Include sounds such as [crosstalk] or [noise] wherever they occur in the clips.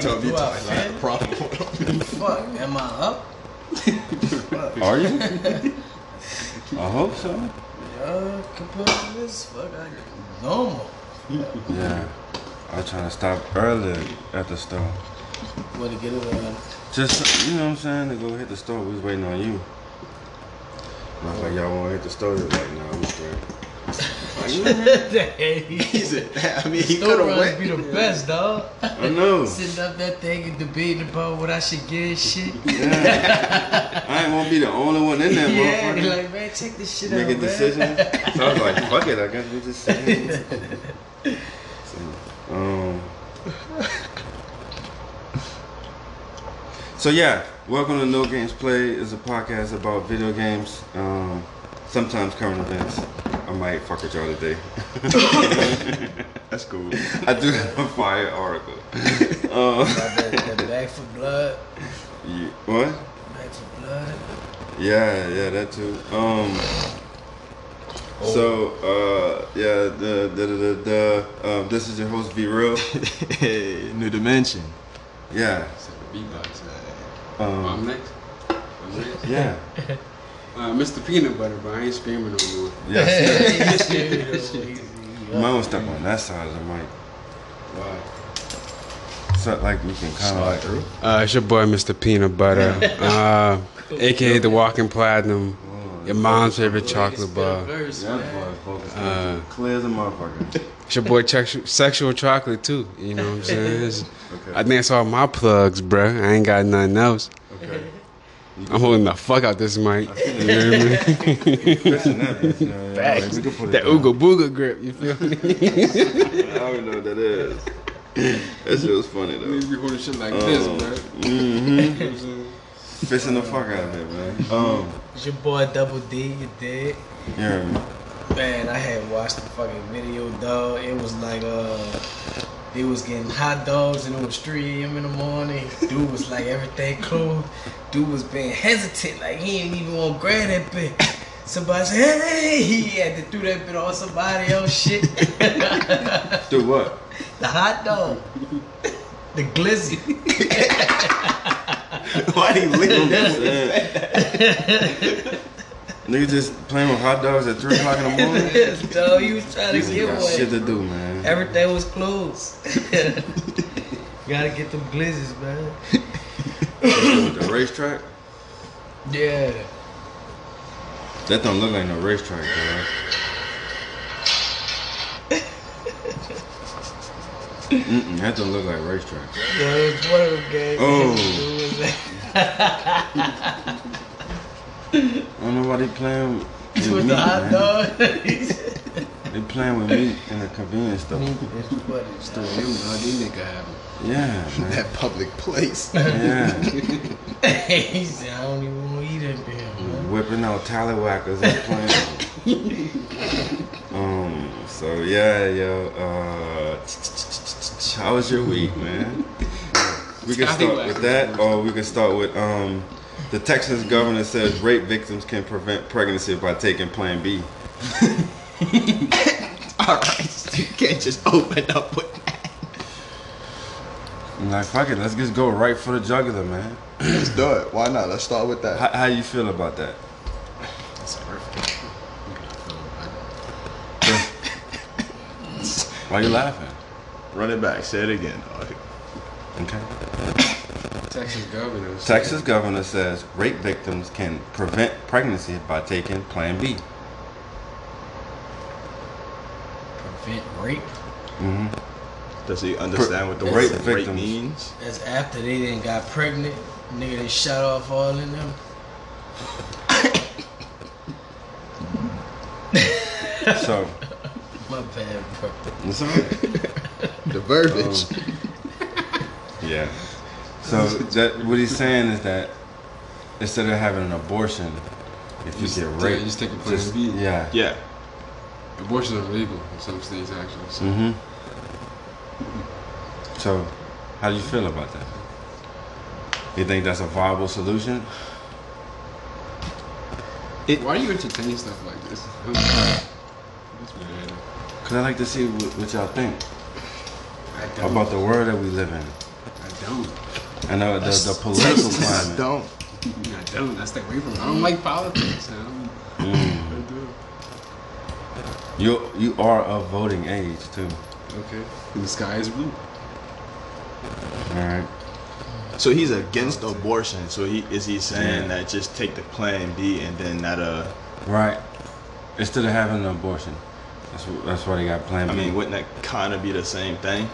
Don't tell me You out, twice. I have a man? problem. [laughs] Fuck, am I up? [laughs] Are you? I hope so. Yeah, compared to this, fuck, I get normal. Yeah. I was trying to stop earlier at the store. Want to get it on? Just, you know what I'm saying? To go hit the store. We was waiting on you. And I was like, y'all want to hit the store? They was like, nah, I'm straight. Like, you know what? He said, I mean, he could have runs went. be the best, dog. I know. [laughs] Sitting up that thing and debating about what I should get and shit. Yeah. I ain't gonna be the only one in there, yeah, motherfucker. like man, check this shit Making out, man. decisions. [laughs] So I was like, fuck it, I guess we just sit here. [laughs] So, um, so yeah, welcome to No Games Play. is a podcast about video games, um, sometimes current events. I might fuck with y'all today. [laughs] That's cool. I do [laughs] have [laughs] a fire article. Uh, About that, that bag for blood. yeah, what? Bag for blood. Yeah, yeah, that too. Um. So, uh, yeah, the the the, the um, this is your host, Be Real. hey, new dimension. Yeah. Except for beatbox. Uh, I'm Um. next. I'm next. Yeah. Uh, Mr. Peanut Butter, but I ain't screaming no more. Yes. Easy. You might want to step on that side of the mic, Why? so like we can kind of like. Uh, it's your boy, Mr. Peanut Butter, [laughs] uh, aka the Walking Platinum, your mom's favorite chocolate bar. Verse, Yeah, man. boy. Uh, Clear as a motherfucker. It's your boy, Chex- Sexual Chocolate, too. You know what I'm saying? [laughs] It's- Okay. I think that's all my plugs, bruh. I ain't got nothing else. Okay. I'm holding the fuck out this mic. [laughs] You know what I mean? Listen, that bitch, you know, yeah, Facts. we can put it That down. Ooga Booga grip, you feel me? [laughs] I don't even know what that is. That shit was funny though. be holding shit like Um, bruh. Mm-hmm. [laughs] Fishing the fuck out of it, man. Um, It's your boy Double D, you dig? you heard me. Man, I had watched the fucking video, dog. It was like, uh, they was getting hot dogs and it was 3 a.m. in the morning. Dude was like, everything closed. Dude was being hesitant, like he didn't even want to grab that bit. Somebody said, hey, he had to throw that bit on somebody else shit. [laughs] Do what? the hot dog. The glizzy. [laughs] Why he leave Yeah. that? [laughs] Nigga just playing with hot dogs at 3 o'clock in the morning? dog, he was trying to Niggas get got shit to do, man. Everything was closed. Gotta get them glizzies, man. With the racetrack? Yeah. That don't look like no racetrack, bro. Mm-mm, that don't look like racetrack. Yeah, it was one of them games. Oh. It was I [laughs] don't know why they playing [laughs] with, with the hot man. dog. [laughs] They playing with meat in the convenience store. it's funny. Still them, dog. These niggas have 'em. Yeah, [laughs] man. that public place. [laughs] Yeah. [laughs] he said, I don't even want to eat it for him, man. Whipping out tallywhackers and playing. um. So yeah, yo. Uh, how was your week, man? We can start with that, or we can start with um. The Texas governor says rape victims can prevent pregnancy by taking Plan B. [laughs] All right, you can't just open up with that. I'm like, fuck it, let's just go right for the jugular, man. Let's do it. Why not? Let's start with that. How, how you feel about that? That's perfect. Why you laughing? Run it back. Say it again. dog. Okay. Texas governor. Texas governor says rape victims can prevent pregnancy by taking Plan B. Prevent rape. hmm Does he understand what the Rape word rape means? That's after they didn't got pregnant. Nigga, they shot off all in them. So, [laughs] My bad, bro. it's all right. The verbiage. Yeah. So that what he's saying is that instead of having an abortion, if you Just- get yeah, raped, just take a Plan just- B. Yeah. yeah. Abortion is illegal in some states, actually. So. hmm So, how do you feel about that? You think that's a viable solution? Why do you entertain stuff like this? [laughs] Cause I like to see what, what y'all think I don't. about the world that we live in. I don't. I know the, the political Texas climate. don't. I don't. I stay away from it. I don't like politics. I don't, Mm. I do. You you are of voting age too. Okay. And the sky is blue. All right. So he's against abortion. So he is he saying Yeah. that just take the Plan B and then not uh Right. Instead of having an abortion, that's wh- that's why they got Plan B. I mean wouldn't that kind of be the same thing?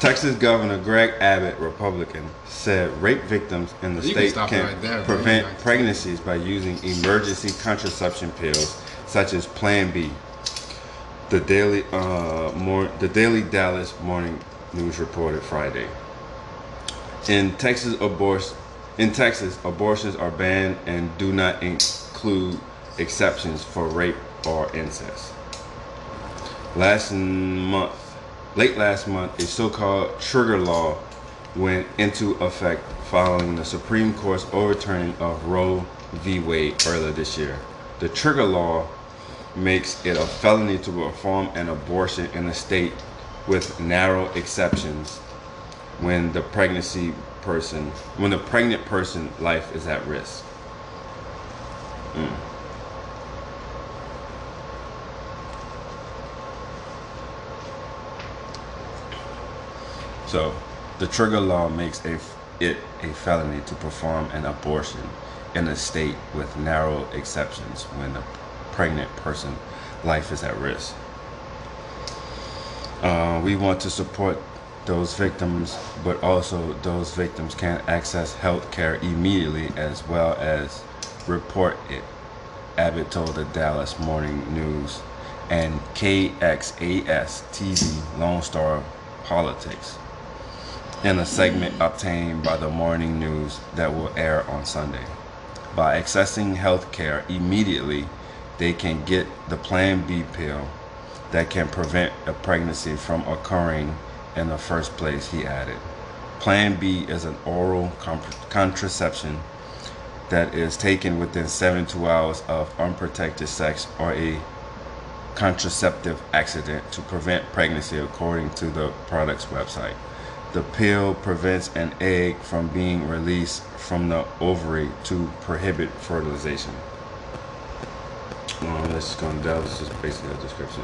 Texas Governor Greg Abbott, Republican, said rape victims in the You state it can right there, prevent like- pregnancies by using emergency contraception pills such as Plan B. The Daily uh, Mor- the Daily Dallas Morning News reported Friday. In Texas, abortion in Texas, abortions are banned and do not include exceptions for rape or incest. Last month, late last month, a so-called trigger law went into effect following the Supreme Court's overturning of Roe v. Wade earlier this year. The trigger law makes it a felony to perform an abortion in a state with narrow exceptions when the pregnancy person when the pregnant person life is at risk. Mm. So, the trigger law makes a, it a felony to perform an abortion in a state with narrow exceptions when the pregnant person life is at risk. Uh, we want to support those victims, but also those victims can access health care immediately as well as report it. Abbott told the Dallas Morning News and KXAS TV Lone Star Politics in a segment obtained by the morning news that will air on Sunday. By accessing health care immediately, they can get the Plan B pill that can prevent a pregnancy from occurring in the first place, he added. Plan B is an oral contraception that is taken within 72 hours of unprotected sex or a contraceptive accident to prevent pregnancy, according to the product's website. The pill prevents an egg from being released from the ovary to prohibit fertilization. Um, let's just go down. This is basically a description.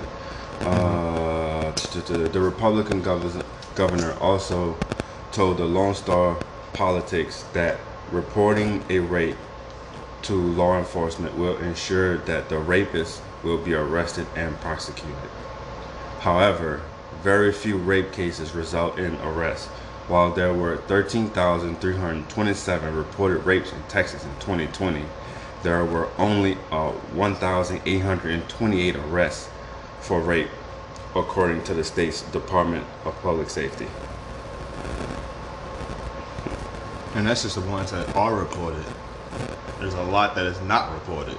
Uh, the Republican governor, governor also told the Lone Star Politics that reporting a rape to law enforcement will ensure that the rapist will be arrested and prosecuted. However, very few rape cases result in arrest. While there were 13,327 reported rapes in Texas in 2020, there were only uh, 1,828 arrests for rape, according to the state's Department of Public Safety. And that's just the ones that are reported. There's a lot that is not reported.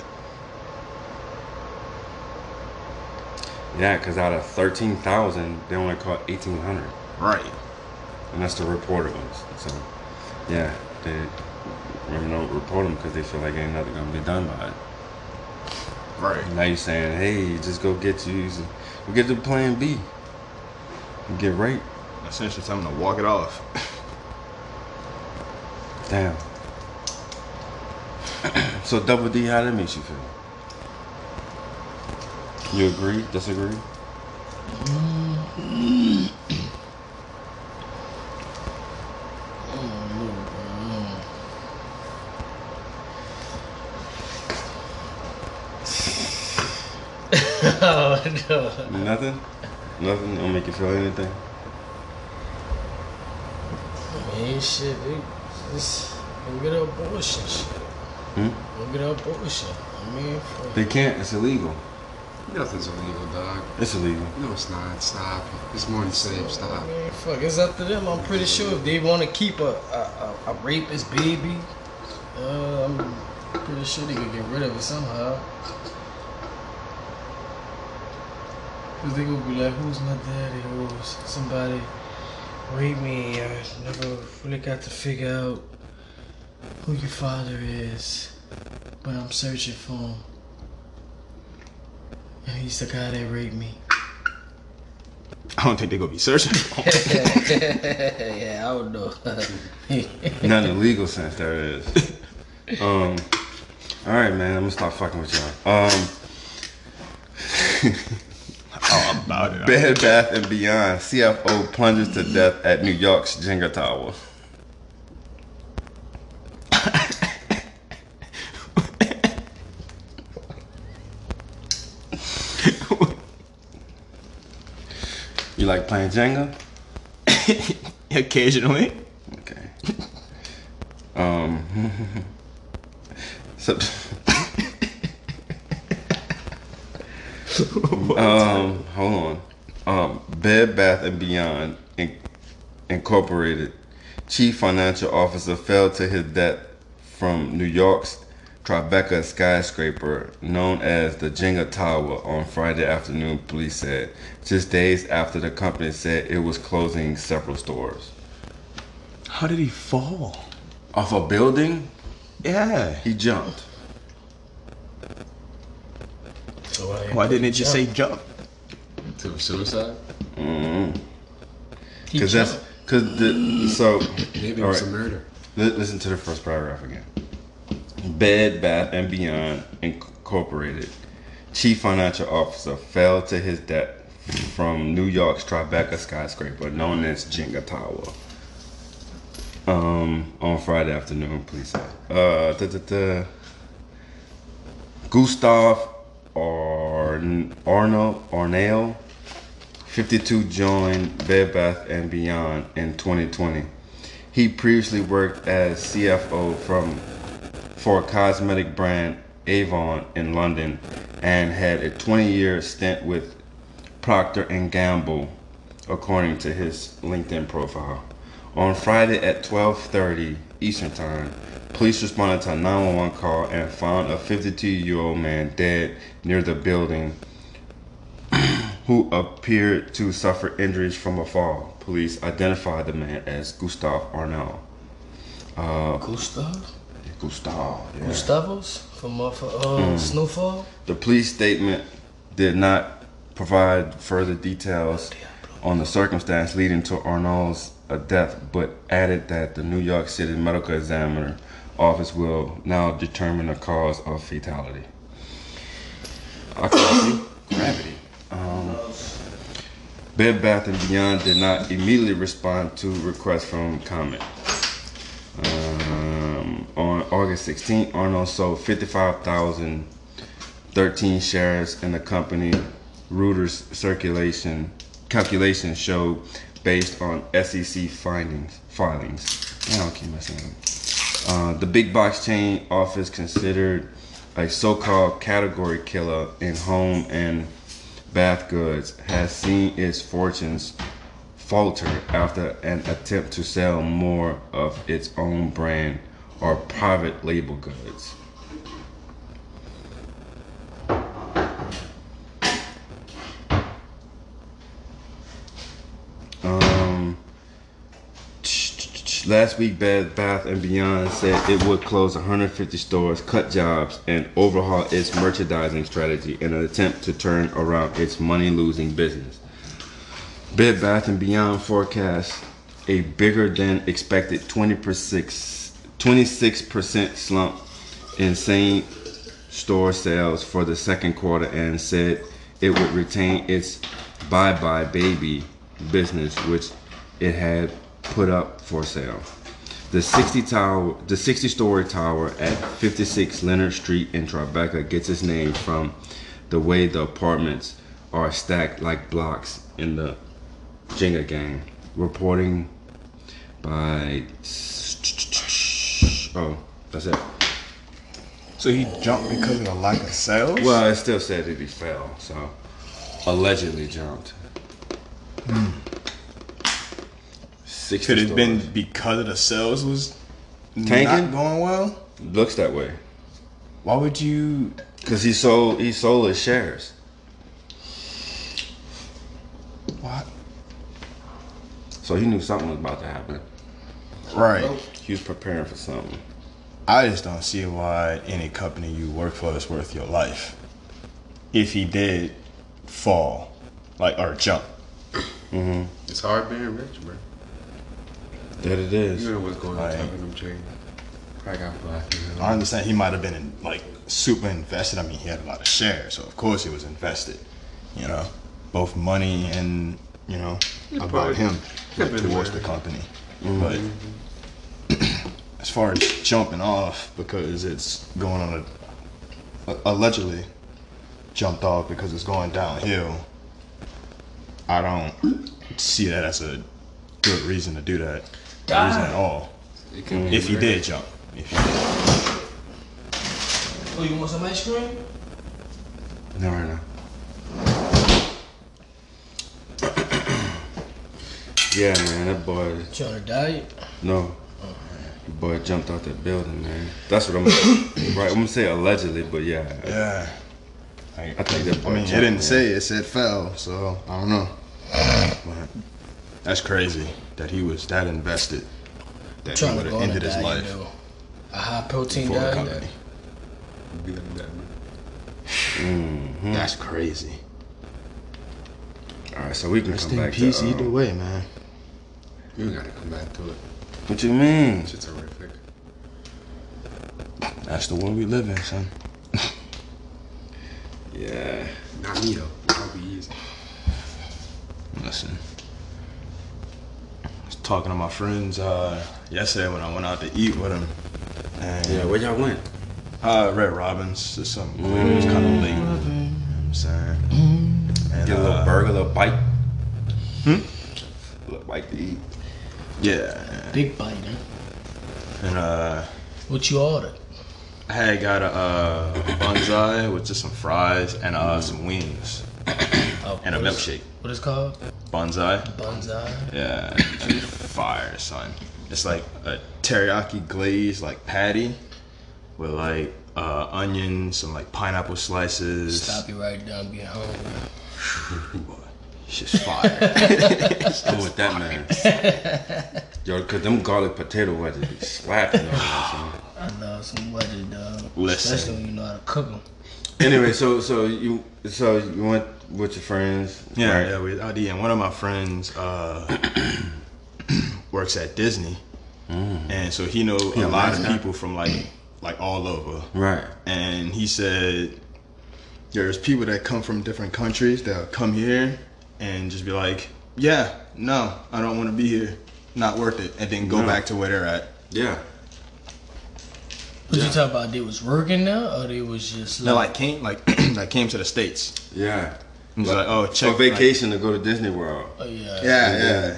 Yeah, because out of 13,000, they only caught 1,800. Right. And that's the reported ones. So, yeah, they remember don't report them because they feel like ain't nothing gonna be done by it. Right. Now you're saying, hey, just go get you, go get the Plan B, get raped. Essentially telling them to walk it off. Damn. [clears throat] so Double D, how that makes you feel? You agree? Disagree? oh [laughs] no. Nothing? Nothing? Don't make you feel anything? I mean, shit, dude. just get abortion. Shit. Hmm? Get abortion. I mean, fuck. They can't. It's illegal. Nothing's illegal, dog. It's illegal. No, it's not. Stop. It's more than safe. Stop. I mean, fuck, it's up to them. I'm pretty sure if they want to keep a, a, a, a rapist baby, uh, I'm pretty sure they could get rid of it somehow. Cause they gonna be like, who's my daddy? Who's somebody raped me? I never really got to figure out who your father is, but I'm searching for him. And he's the guy that raped me. I don't think they're gonna be searching. for [laughs] yeah, I don't know. [laughs] Not in the legal sense, there is. Um, all right, man. I'm gonna stop fucking with y'all. Um, [laughs] oh, about it. Bed Bath and Beyond CFO plunges to death at New York's Jenga Tower. you like playing Jenga? [laughs] Occasionally. Okay. Um. [laughs] so. [laughs] um. Hold on. Um. Bed Bath and Beyond Inc- Incorporated chief financial officer fell to his death from New York's Tribeca skyscraper known as the Jenga Tower on Friday afternoon, police said, just days after the company said it was closing several stores. How did he fall? Off a building? Yeah. He jumped. so why, Why didn't it just say jump? To suicide? Mm-hmm. Cause that's cause the so Maybe it was right, a murder. li- listen to the first paragraph again. Bed Bath and Beyond Incorporated chief financial officer fell to his death from New York's Tribeca skyscraper known as Jenga Tower. Um, on Friday afternoon, Please. Uh, da, da, da. Gustav Arn- Arno Arnal 52 joined Bed Bath and Beyond in 2020. He previously worked as CFO from for a cosmetic brand Avon in London and had a 20-year stint with Procter Gamble, according to his LinkedIn profile. On Friday at 12:30 Eastern Time, police responded to a 911 call and found a 52-year-old man dead near the building [clears throat] who appeared to suffer injuries from a fall. Police identified the man as Gustav Arnal. Uh, Gustav? Gustav. yeah. Gustavos from off of uh, Mm. Snowfall? The police statement did not provide further details on the circumstance leading to Arnold's uh, death, but added that the New York City Medical Examiner office will now determine the cause of fatality. Gravity. Um, Bed Bath and Beyond did not immediately respond to requests from comment. Um, on August 16th, Arnold sold 55,013 shares in the company. Reuters circulation calculations showed based on SEC findings filings. I don't keep messing up. Uh, the big box chain office considered a so-called category killer in home and bath goods has seen its fortunes falter after an attempt to sell more of its own brand or private label goods. Um, last week, Bed Bath and Beyond said it would close 150 stores, cut jobs, and overhaul its merchandising strategy in an attempt to turn around its money-losing business. Bed Bath and Beyond forecasts a bigger than expected 20%, 26% slump in same store sales for the second quarter and said it would retain its buybuy BABY business, which it had put up for sale. The 60 tower, the 60 story tower at 56 Leonard Street in Tribeca gets its name from the way the apartments are stacked like blocks in the Jenga game. Reporting by oh, that's it. So he jumped because of the lack of sales? Well, it still said that he fell, so allegedly jumped. Sixty could it have been because of the sales was Tanking? not going well? looks that way Why would you? because he sold he sold his shares. What? So he knew something was about to happen. Right. He was preparing for something. I just don't see why any company you work for is worth your life. If he did fall, like or jump, Mm-hmm. It's hard being rich, bro. That it is. You know what's going on top of them. Probably got black. you know. I understand he might have been in, like super invested. I mean, he had a lot of shares, so of course he was invested. You know, both money and you know about him towards the company. But as far as jumping off because it's going on a allegedly jumped off because it's going downhill. I don't see that as a good reason to do that. Reason at all. Could If you did jump. If he did. Oh, you want some ice cream? No, right now. [coughs] yeah, man, that boy. You on a diet? No. The boy jumped out that building, man. That's what I'm. [coughs] right, I'm gonna say allegedly, but yeah. Yeah. I, I think that I boy mean, it didn't man. say it said fell, so I don't know. But that's crazy that he was that invested that he would have go on a ended his diet life though. A high protein for diet. company. Be like that. Mm-hmm. That's crazy. All right, so we can Rest come in back peace to. uh, either way, man. You gotta come back to it. What you mean? Shit's horrific. That's the world we live in, son. [laughs] Yeah. Not me though. That'll be easy. Listen. I was talking to my friends uh, yesterday when I went out to eat with them. And Yeah, where y'all went? Uh, Red Robin's. Just something quick. It was kind of late. You know what I'm saying? And, Get a little uh, burger, a little bite. Hmm? A little bite to eat. Yeah. Big bite, huh? And uh, What you ordered? I had got a uh, Banzai with just some fries and uh, some wings Oh, and a milkshake. What is it called? Banzai. Banzai. Yeah, fire, son. It's like a teriyaki glaze, like patty, with like uh, onions, some like pineapple slices. Stop you right down, get hungry. Boy, Shit's fire. [laughs] I'm with that man. Yo, cause them garlic potato wedges be slapping on that, I love some wedges, dog. Listen. Especially when you know how to cook them. Anyway, so so you so you went with your friends. Yeah, right? yeah, we out and one of my friends uh, [clears throat] works at Disney, and so he know a a lot of people from like like all over. Right. And he said there's people that come from different countries that come here and just be like, yeah, no, I don't want to be here, not worth it, and then go No. back to where they're at. Yeah. What you talking about? They was working now, or they was just They like came like [clears throat] like came to the states. Yeah. And was like, oh, check For vacation to go to Disney World. oh yeah, Like, yeah, yeah.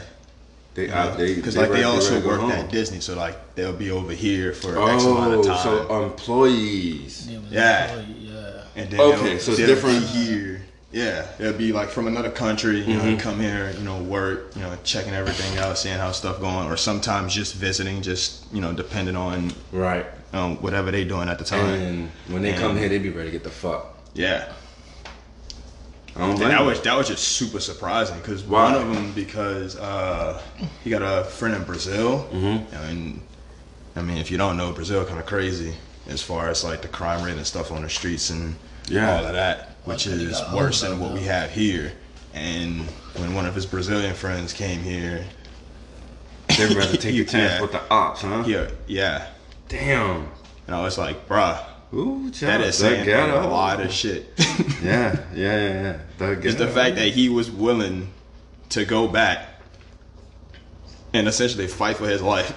They uh, out they Because like they ready- also work to go worked home. at Disney, so like they'll be over here for X amount Oh, of time. so employees. Yeah. employed, yeah. and then Okay, so it's different- here. Yeah, they'll be like from another country, you know, come here, you know, work, you know, checking everything out, seeing how stuff going, or sometimes just visiting, just you know, depending on Right. um, whatever they doing at the time. And when they come here, they be ready to get the fuck. yeah, I don't And that was that was just super surprising because one of them because uh, he got a friend in Brazil, Mm-hmm. and I mean if you don't know Brazil, kind of crazy as far as like the crime rate and stuff on the streets and Yeah. all of that, which is worse than what we have here. And when one of his Brazilian friends came here, They'd rather [laughs] take a chance Yeah. with the ops, huh? yeah, yeah, Damn. and I was like, bruh, Ooh, child, is the saying ghetto. a lot of shit. [laughs] Yeah, yeah, yeah, yeah. The [laughs] Just the fact that he was willing to go back and essentially fight for his life,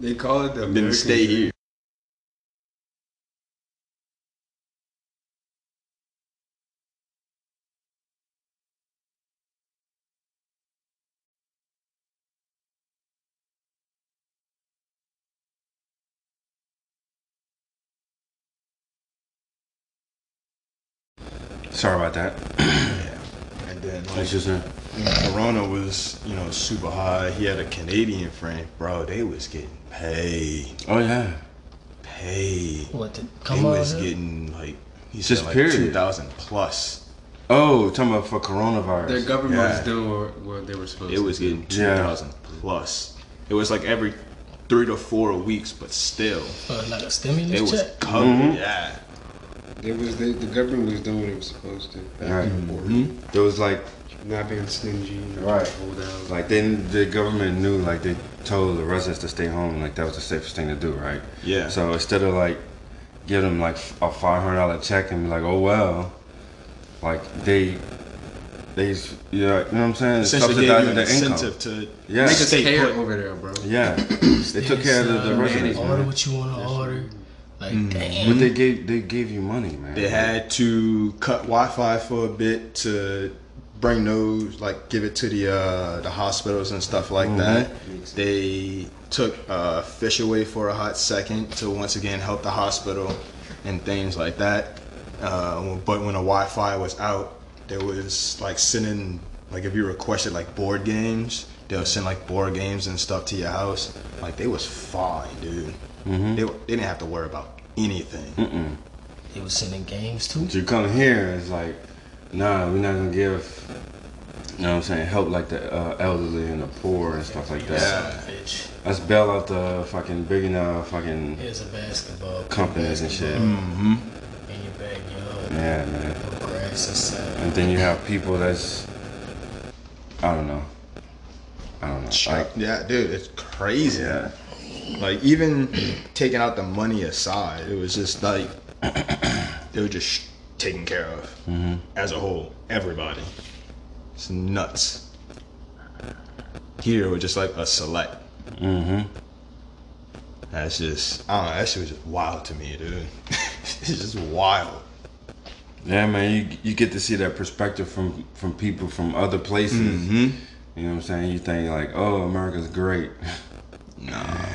They call it the then American stay dream. here. Sorry about that. yeah. And then like, That's just it. you know, Corona was, you know, super high. He had a Canadian friend, bro. They was getting paid, Oh yeah. paid. What to They come on? He was here? getting like he Just said like period. two thousand plus. Oh, talking about for coronavirus. Their government Yeah. was doing what, what they were supposed It to was do. getting two Yeah. thousand plus. It was like every three to four weeks, but still, Uh, like a stimulus it was check. covered. Mhm. Yeah. It was the, the government was doing what it was supposed to. Back Right. in the border. There was like Not being stingy. not Right. Hold out. Like then the government knew like they told the residents to stay home like that was the safest thing to do, right? Yeah. So instead of like give them like a five hundred dollar check and be like, oh well, like they they you know, you know what I'm saying? Essentially gave you an income. incentive to Yeah. make Niggas a stay care put. over there, bro. Yeah, they took [laughs] care of the, the uh, residents, Order man. what you want to order. Like, Mm. damn. But they gave they gave you money, man. They had to cut Wi-Fi for a bit to bring those, like, give it to the uh, the hospitals and stuff like that. They took uh, fish away for a hot second to once again help the hospital and things like that. Uh, but when the Wi-Fi was out, there was like sending like if you requested like board games, they'll send like board games and stuff to your house. Like they was fine, dude. They, were- they didn't have to worry about anything. They was sending games too. But you come here, it's like, nah, we're not gonna give, you know what I'm saying, help like the uh, elderly and the poor and stuff like that. Yeah. Bitch. Let's bail out the fucking big enough fucking Here's a basketball. companies and shit. Mm-hmm. In your backyard. Yeah, man. Grass. And then you have people that's, I don't know. I don't know. Like, yeah, dude, it's crazy. yeah. Like even taking out the money aside, it was just like [clears throat] they were just taken care of as a whole. Everybody, it's nuts. Here we're just like a select. Mm-hmm. That's just I don't know. That shit was just wild to me, dude. [laughs] it's just wild. Yeah, man, you you get to see that perspective from from people from other places. Mm-hmm. You know what I'm saying? You think like, oh, America's great. [laughs] Nah.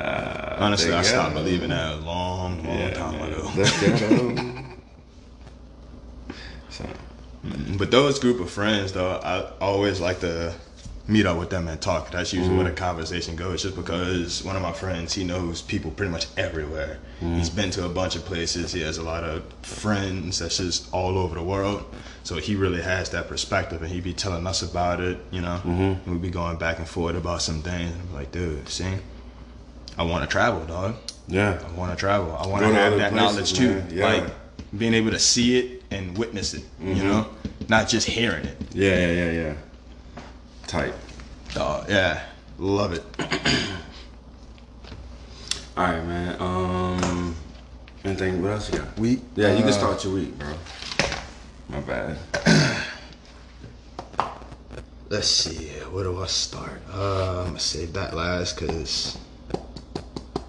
Uh, Honestly, I stopped believing that a long, long Yeah, time man. ago. [laughs] So, But those group of friends, though, I always like to meet up with them and talk. That's usually where the mm. conversation goes. Just because one of my friends, he knows people pretty much everywhere. Mm. He's been to a bunch of places. He has a lot of friends that's just all over the world. So he really has that perspective, and he'd be telling us about it. You know, and we be going back and forth about some things. I'm like, dude, see, I want to travel, dog. yeah. I want to travel. I want to have that places, knowledge too. Yeah. Mm-hmm. Like being able to see it and witness it. You mm-hmm. know, not just hearing it. Yeah, yeah, yeah, yeah. Tight. Dog, yeah, love it. [clears throat] All right, man. Um, anything? What else you got? Week. Yeah, you can uh, start your week, bro. My bad. [clears throat] Let's see. Where do I start? Uh, I'm gonna save that last because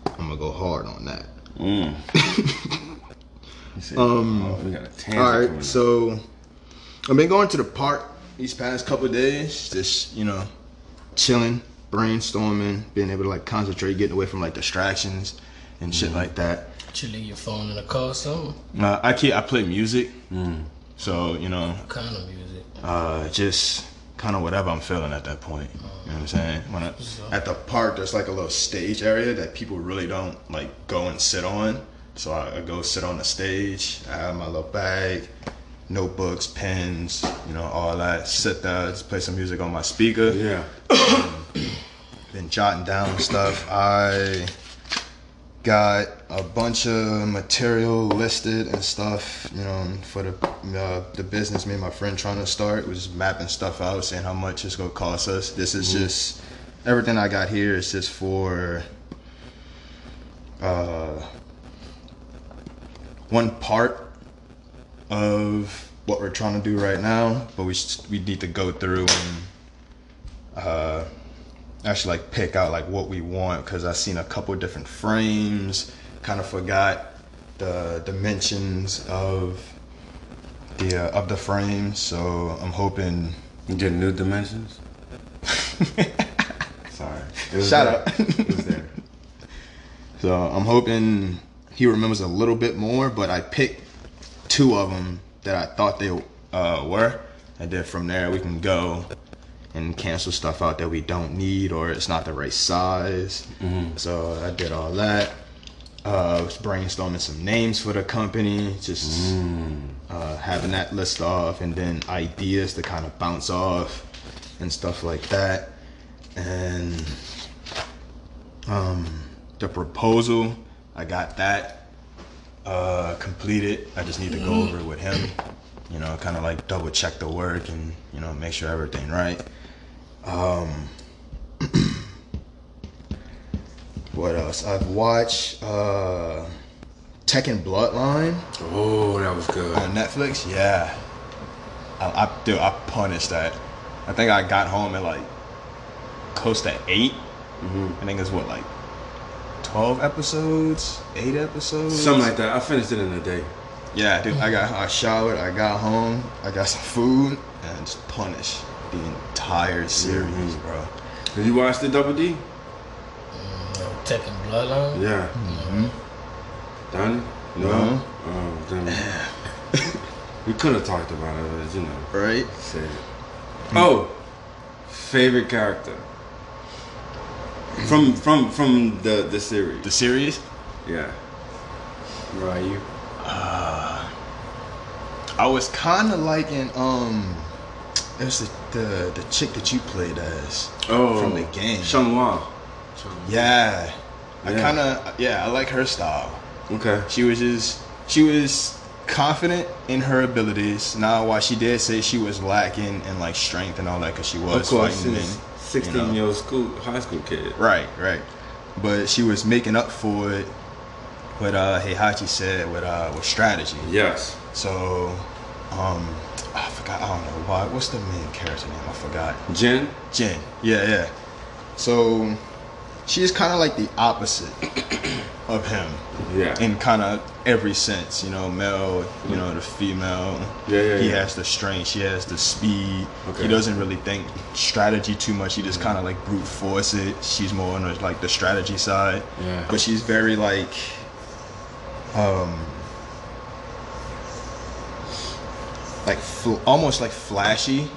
I'm gonna go hard on that. Mm. [laughs] Um, oh, we got a All right, so I've been going to the park these past couple of days, just you know, chilling, brainstorming, being able to like concentrate, getting away from like distractions and shit like that. You leave your phone in the car or something? Uh, I keep I play music, so you know, What kind of music? uh, just kind of whatever I'm feeling at that point. You know what I'm saying? When I, at the park, there's like a little stage area that people really don't like go and sit on. So I, I go sit on the stage. I have my little bag, notebooks, pens, you know, all that. Sit there, just play some music on my speaker. yeah. [coughs] Been jotting down stuff. I got a bunch of material listed and stuff, you know, for the uh, the business me and my friend trying to start. Was mapping stuff out, saying how much it's gonna cost us. This is just everything I got here is just for uh, one part of what we're trying to do right now, but we we need to go through and uh, actually like pick out like what we want because I've seen a couple different frames. Kind of forgot the dimensions of the uh, of the frame, so I'm hoping. You get new dimensions. [laughs] Sorry. It was Shout there. out. It was there. [laughs] So I'm hoping he remembers a little bit more, but I picked two of them that I thought they uh, were, and then from there we can go and cancel stuff out that we don't need or it's not the right size. So I did all that. Uh, was brainstorming some names for the company, just uh, having that list off, and then ideas to kind of bounce off and stuff like that. And um, the proposal, I got that. Uh, completed. I just need to go over it with him. You know, kind of like double check the work and you know make sure everything right. Um, [clears throat] what else? I've watched uh, Tekken Bloodline Oh, that was good. on Netflix. Yeah, I, I dude, I punished that. I think I got home at like close to 8 I think it's what like twelve episodes, eight episodes, Something like that. I finished it in a day. Yeah, dude. I got I showered. I got home. I got some food and just punished the entire series, bro. Did you watch the Double D? No, Tekken Bloodline. Yeah. Mm-hmm. Done? No. No. Oh, damn. [laughs] we could have talked about it, but you know, Right? said it. Oh, favorite character from from from the the series. The series. Yeah. Ryu. I was kind of liking um, it was the, the the chick that you played as Oh, from the game. Shanghua. Yeah, I kind of yeah I like her style. Okay. She was just she was confident in her abilities. Now, while she did say she was lacking in like strength and all that, because she was Of course, fighting she's men. sixteen you know. year old school high school kid. Right, right. But she was making up for it. What uh, Heihachi said with uh, with strategy. Yes. So, um, I forgot. I don't know why. What's the main character name? I forgot. Jen. Jin. Yeah, yeah. So, she's kind of like the opposite of him Yeah. in kind of every sense. You know, male. You know, the female. Yeah, yeah, He yeah. has the strength. She has the speed. Okay. He doesn't really think strategy too much. He just kind of like brute force it. She's more on the, like the strategy side. Yeah. But she's very like, um, like fl- almost like flashy.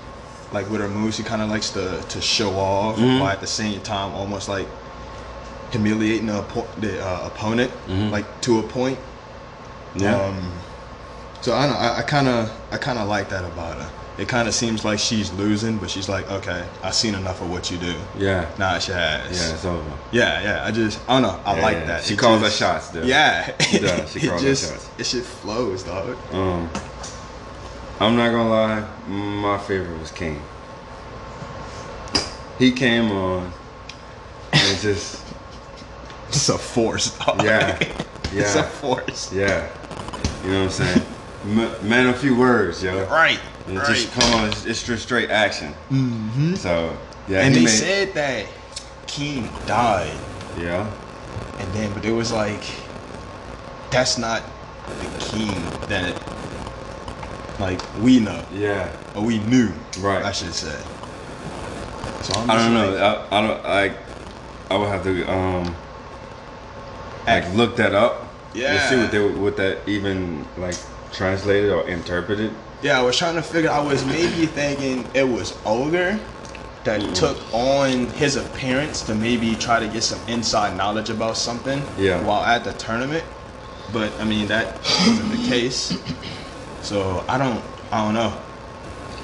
Like with her moves, she kind of likes to to show off, Mm-hmm. while at the same time almost like humiliating the, the uh, opponent, like to a point. Mm-hmm. Yeah. Um, so I don't. I kind of I kind of like that about her. It kind of seems like she's losing, but she's like, okay, I've seen enough of what you do. yeah. Nah, she has. Yeah. It's over. Yeah, yeah. I just, I don't know. I Yeah, like yeah. that. She It calls just- her shots, though. Yeah, She does. She [laughs] calls her just, shots. It shit flows, dog. Um, I'm not gonna lie, my favorite was King. He came on and just It's a force, dog. yeah, [laughs] It's a force. yeah. You know what I'm saying? M- man, a few words, yo. Right, And right. Just come on, it's, it's just straight action. Mm-hmm. So yeah, and he they made- said that King died, yeah, and then, but it was like, that's not the King that, like, we know. yeah. or we knew, Right. I should say. So I'm I don't know. like, I, I don't like. I would have to um like look that up. Yeah. To see what they what that even like translated or interpreted. Yeah, I was trying to figure. I was maybe thinking it was Ogre that Mm. took on his appearance to maybe try to get some inside knowledge about something. Yeah. While at the tournament, but I mean that wasn't the case. So I don't. I don't know.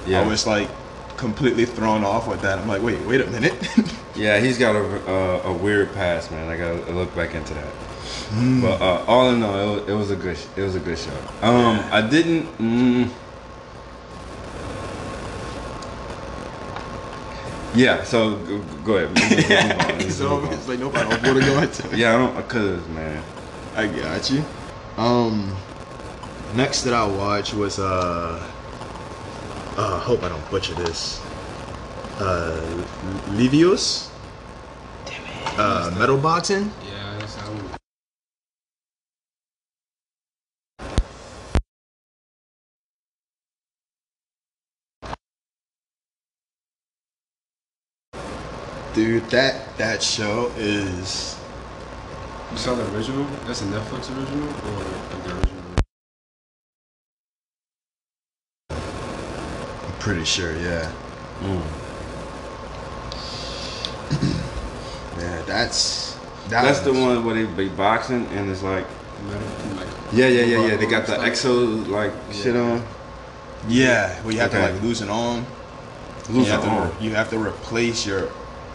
Yeah. I was like completely thrown off with that. I'm like, wait, wait a minute. [laughs] Yeah, he's got a, a, a weird past, man. I gotta look back into that. But uh, all in all, it was, it was a good it was a good show. Um, I didn't. Mm, yeah, so go, go ahead. Move- move on. Let's so move on. it's like nobody knows what to go into. [laughs] Yeah, I don't, cause man. I got you. Um, next that I watched was uh, uh, hope I don't butcher this. Uh, Levius. Damn it. Uh, metal boxing. Dude, that that show is You saw the original? That's a Netflix original or like the original? I'm pretty sure, yeah. Mm. Yeah, that's that That's the one where they be boxing and it's like. Yeah, yeah, yeah, yeah. They got the exo like shit on. Yeah, where you have Okay. to like lose an arm. Lose you have an to arm. you have to replace your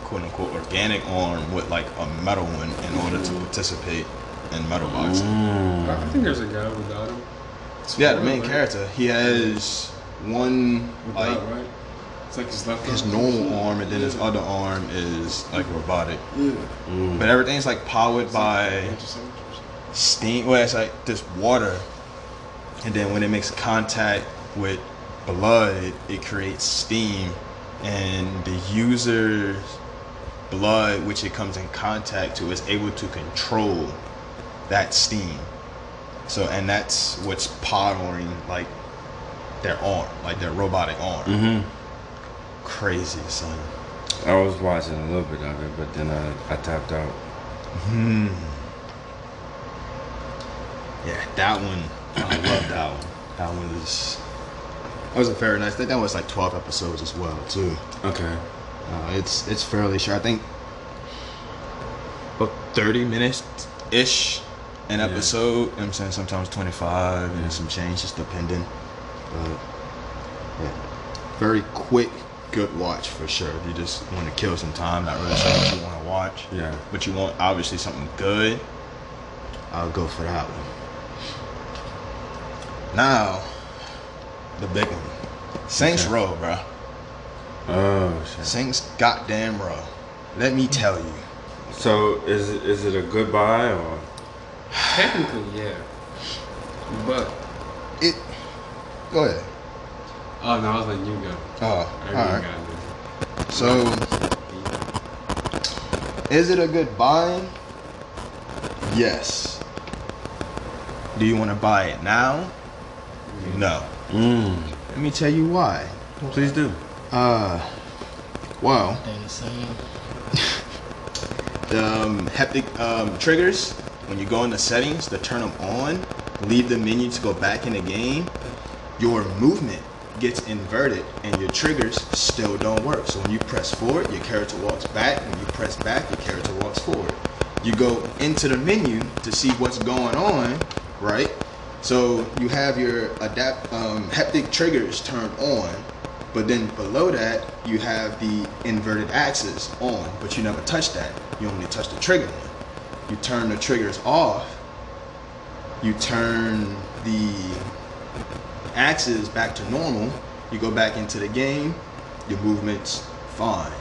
quote unquote organic arm with like a metal one in order to participate. in metal boxing. Mm. I think there's a guy without him. Yeah, the main Right? character. He has one Without, like right? It's like his left his arm. normal arm, and then his other arm is like robotic. Yeah. Mm. But everything's like powered by Bunch of soldiers. steam. Well, it's like this water, and then when it makes contact with blood, it creates steam, and the user's blood, which it comes in contact to, is able to control that steam. So, and that's what's powering like their arm, like their robotic arm. hmm Crazy, son. I was watching a little bit of it, but then I, I tapped out. Hmm. Yeah, that one. I love that one. That one was. That was a very nice. I think that was like twelve episodes as well too. Okay. Uh, it's it's fairly short. I think about thirty minutes ish an Yeah. episode. You know I'm saying sometimes twenty five and some change, just depending. But yeah, very quick, good watch for sure. If you just want to kill some time, not really sure what you want to watch Yeah. but you want obviously something good, I'll go for that one. Now, the big one. Saints Okay. Row, bro. Oh shit. Saints goddamn Row. Let me tell you. So is it, is it a goodbye or? Technically, yeah. But It. Go ahead. oh no, I was letting you go. Oh, I all really right. So, is it a good buy? Yes. Do you want to buy it now? No. Mm. Let me tell you why. Please do. Uh, well, They the same. the um, haptic um, triggers when you go into settings to turn them on leave the menu to go back in the game your movement gets inverted and your triggers still don't work. So when you press forward your character walks back. When you press back your character walks forward. You go into the menu to see what's going on right? So you have your adapt um, haptic triggers turned on but then below that, you have the inverted axis on, but you never touch that. You only touch the trigger one. You turn the triggers off. You turn the axis back to normal. You go back into the game. Your movement's fine.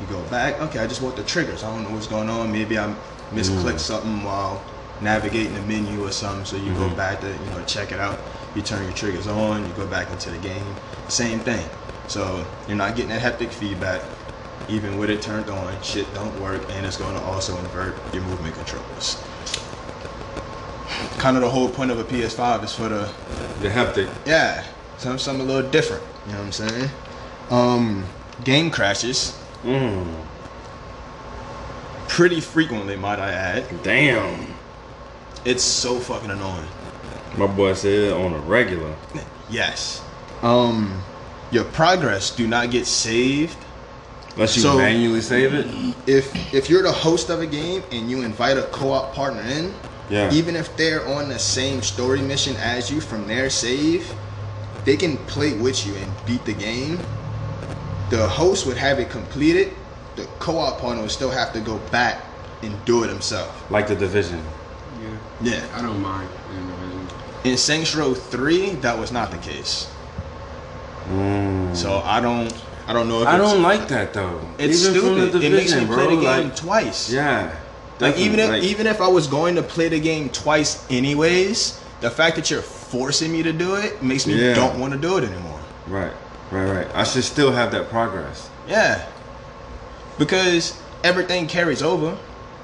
You go back. Okay, I just want the triggers. I don't know what's going on. Maybe I misclicked mm. something while navigating the menu or something. So you go mm-hmm. back to you know check it out. You turn your triggers on. You go back into the game. Same thing. So you're not getting that haptic feedback. Even with it turned on, shit don't work, and it's going to also invert your movement controls. Kind of the whole point of a PS5 is for the The haptic. yeah, something, something a little different. You know what I'm saying? Um, game crashes Mm. pretty frequently, might I add. Damn. It's so fucking annoying. My boy said on a regular. Yes. Um, your progress do not get saved Unless you So- manually save it. if if you're the host of a game and you invite a co-op partner in. Yeah. Even if they're on the same story mission as you from their save, they can play with you and beat the game. The host would have it completed. The co-op partner would still have to go back and do it himself. Like the division. Yeah. Yeah. I don't mind in. In Saints Row 3, that was not the case. Mm. So I don't I don't know if I don't like that though. it's Even stupid. the it makes me division, play the game like- twice. Yeah. Like even if definitely, even if I was going to play the game twice anyways, the fact that you're forcing me to do it makes me Yeah. don't want to do it anymore. Right. Right. Right. I should still have that progress. Yeah. Because everything carries over.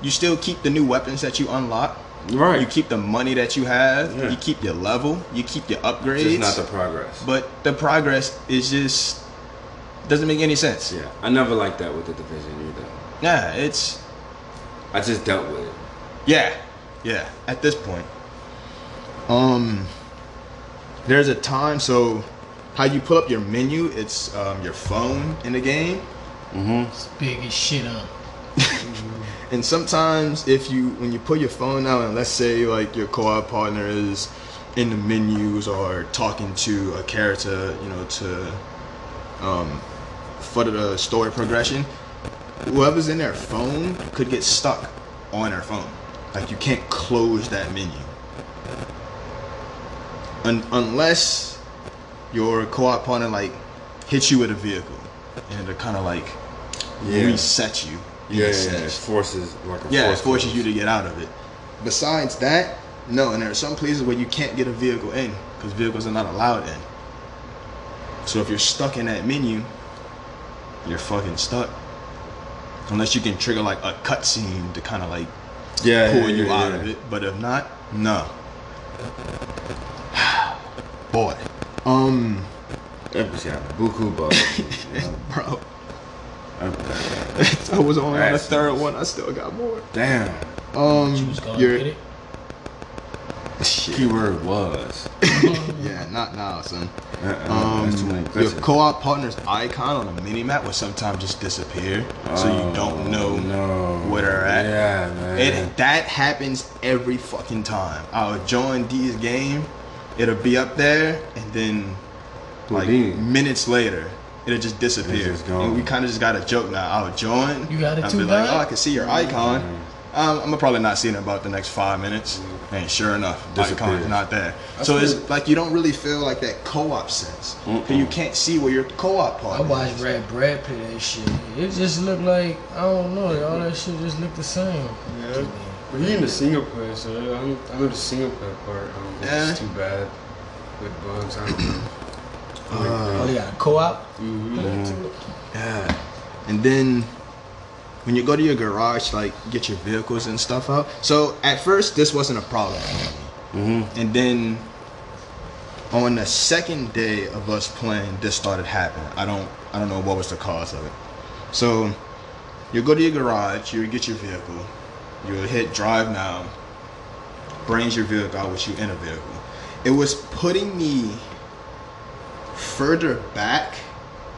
You still keep the new weapons that you unlock. Right. You keep the money that you have. Yeah. You keep your level. You keep your upgrades. Just not the progress. but the progress is just doesn't make any sense. yeah. I never liked that with the division either. Yeah, it's I just dealt with it. Yeah, yeah. At this point, um, there's a time. So, how you pull up your menu? It's um, your phone in the game, Mm-hmm. It's big as shit on. And sometimes if you when you pull your phone out, and let's say like your co-op partner is in the menus or talking to a character, you know, to um, further the story progression, whoever's in their phone could get stuck on their phone. Like you can't close that menu. Un- unless your co-op partner like hits you with a vehicle and it kind of like Yeah. resets you. In Yeah, yeah, it forces like a Yeah, it forces close. you to get out of it. Besides that, no, and there are some places where you can't get a vehicle in because vehicles are not allowed in. So if you're stuck in that menu, you're fucking stuck. Unless you can trigger like a cutscene to kind of like yeah, pull yeah, you yeah, out yeah. of it. But if not, no. [sighs] Boy, um, That bitch got buku bucks. you know? bro, Okay. I was only on the third one. I still got more. Damn. Um, You was gonna you're- get it. Shit. Keyword was. [laughs] Yeah, not now, son. Uh-uh, Um, that's too many your co-op partner's icon on the mini-map will sometimes just disappear, so you don't know Oh, no. where they're at. Yeah, man. It that happens every fucking time. I'll join D's game, it'll be up there, and then like Houdini. minutes later, it'll just disappear. just gone. and we kind of just got a joke now. I'll join. You got it I'll too, be like, oh, I can see your icon. Mm-hmm. Um, I'm gonna probably not see it in about the next five minutes. Mm-hmm. And sure enough, Disappears. icon's not there. so it's like you don't really feel like that co-op sense. 'Cause you can't see where your co-op part. I watched is. Brad Brad play that shit. It just looked like I don't know. All that shit just looked the same. Yeah. But he in the single player, so I'm, I know the single player part. I don't think Yeah. it's too bad with bugs. I don't know. Oh, they got a co-op. Mhm. Yeah. And then when you go to your garage, like get your vehicles and stuff out. So at first, this wasn't a problem. Mm-hmm. And then on the second day of us playing, this started happening. I don't, I don't know what was the cause of it. So you go to your garage, you get your vehicle, you hit drive now, brings your vehicle out with you in a vehicle. It was putting me further back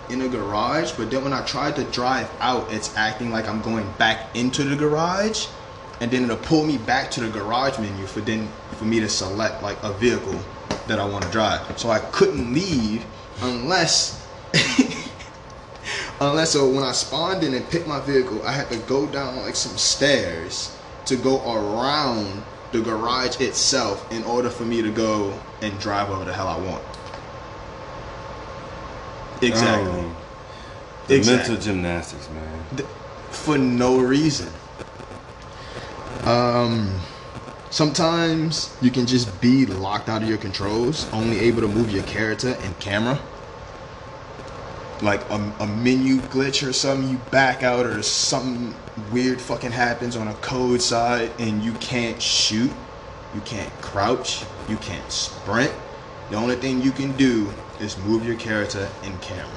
in a garage, but then when I tried to drive out, it's acting like I'm going back into the garage, and then it'll pull me back to the garage menu for then for me to select like a vehicle that I want to drive. So I couldn't leave unless [laughs] unless so when I spawned in and picked my vehicle, I had to go down like some stairs to go around the garage itself in order for me to go and drive wherever the hell I want. Exactly. Um, the Exactly. mental gymnastics, man. For no reason. Um, sometimes you can just be locked out of your controls, only able to move your character and camera. Like a, a menu glitch or something, you back out or something weird fucking happens on a code side and you can't shoot, you can't crouch, you can't sprint. The only thing you can do is move your character in camera.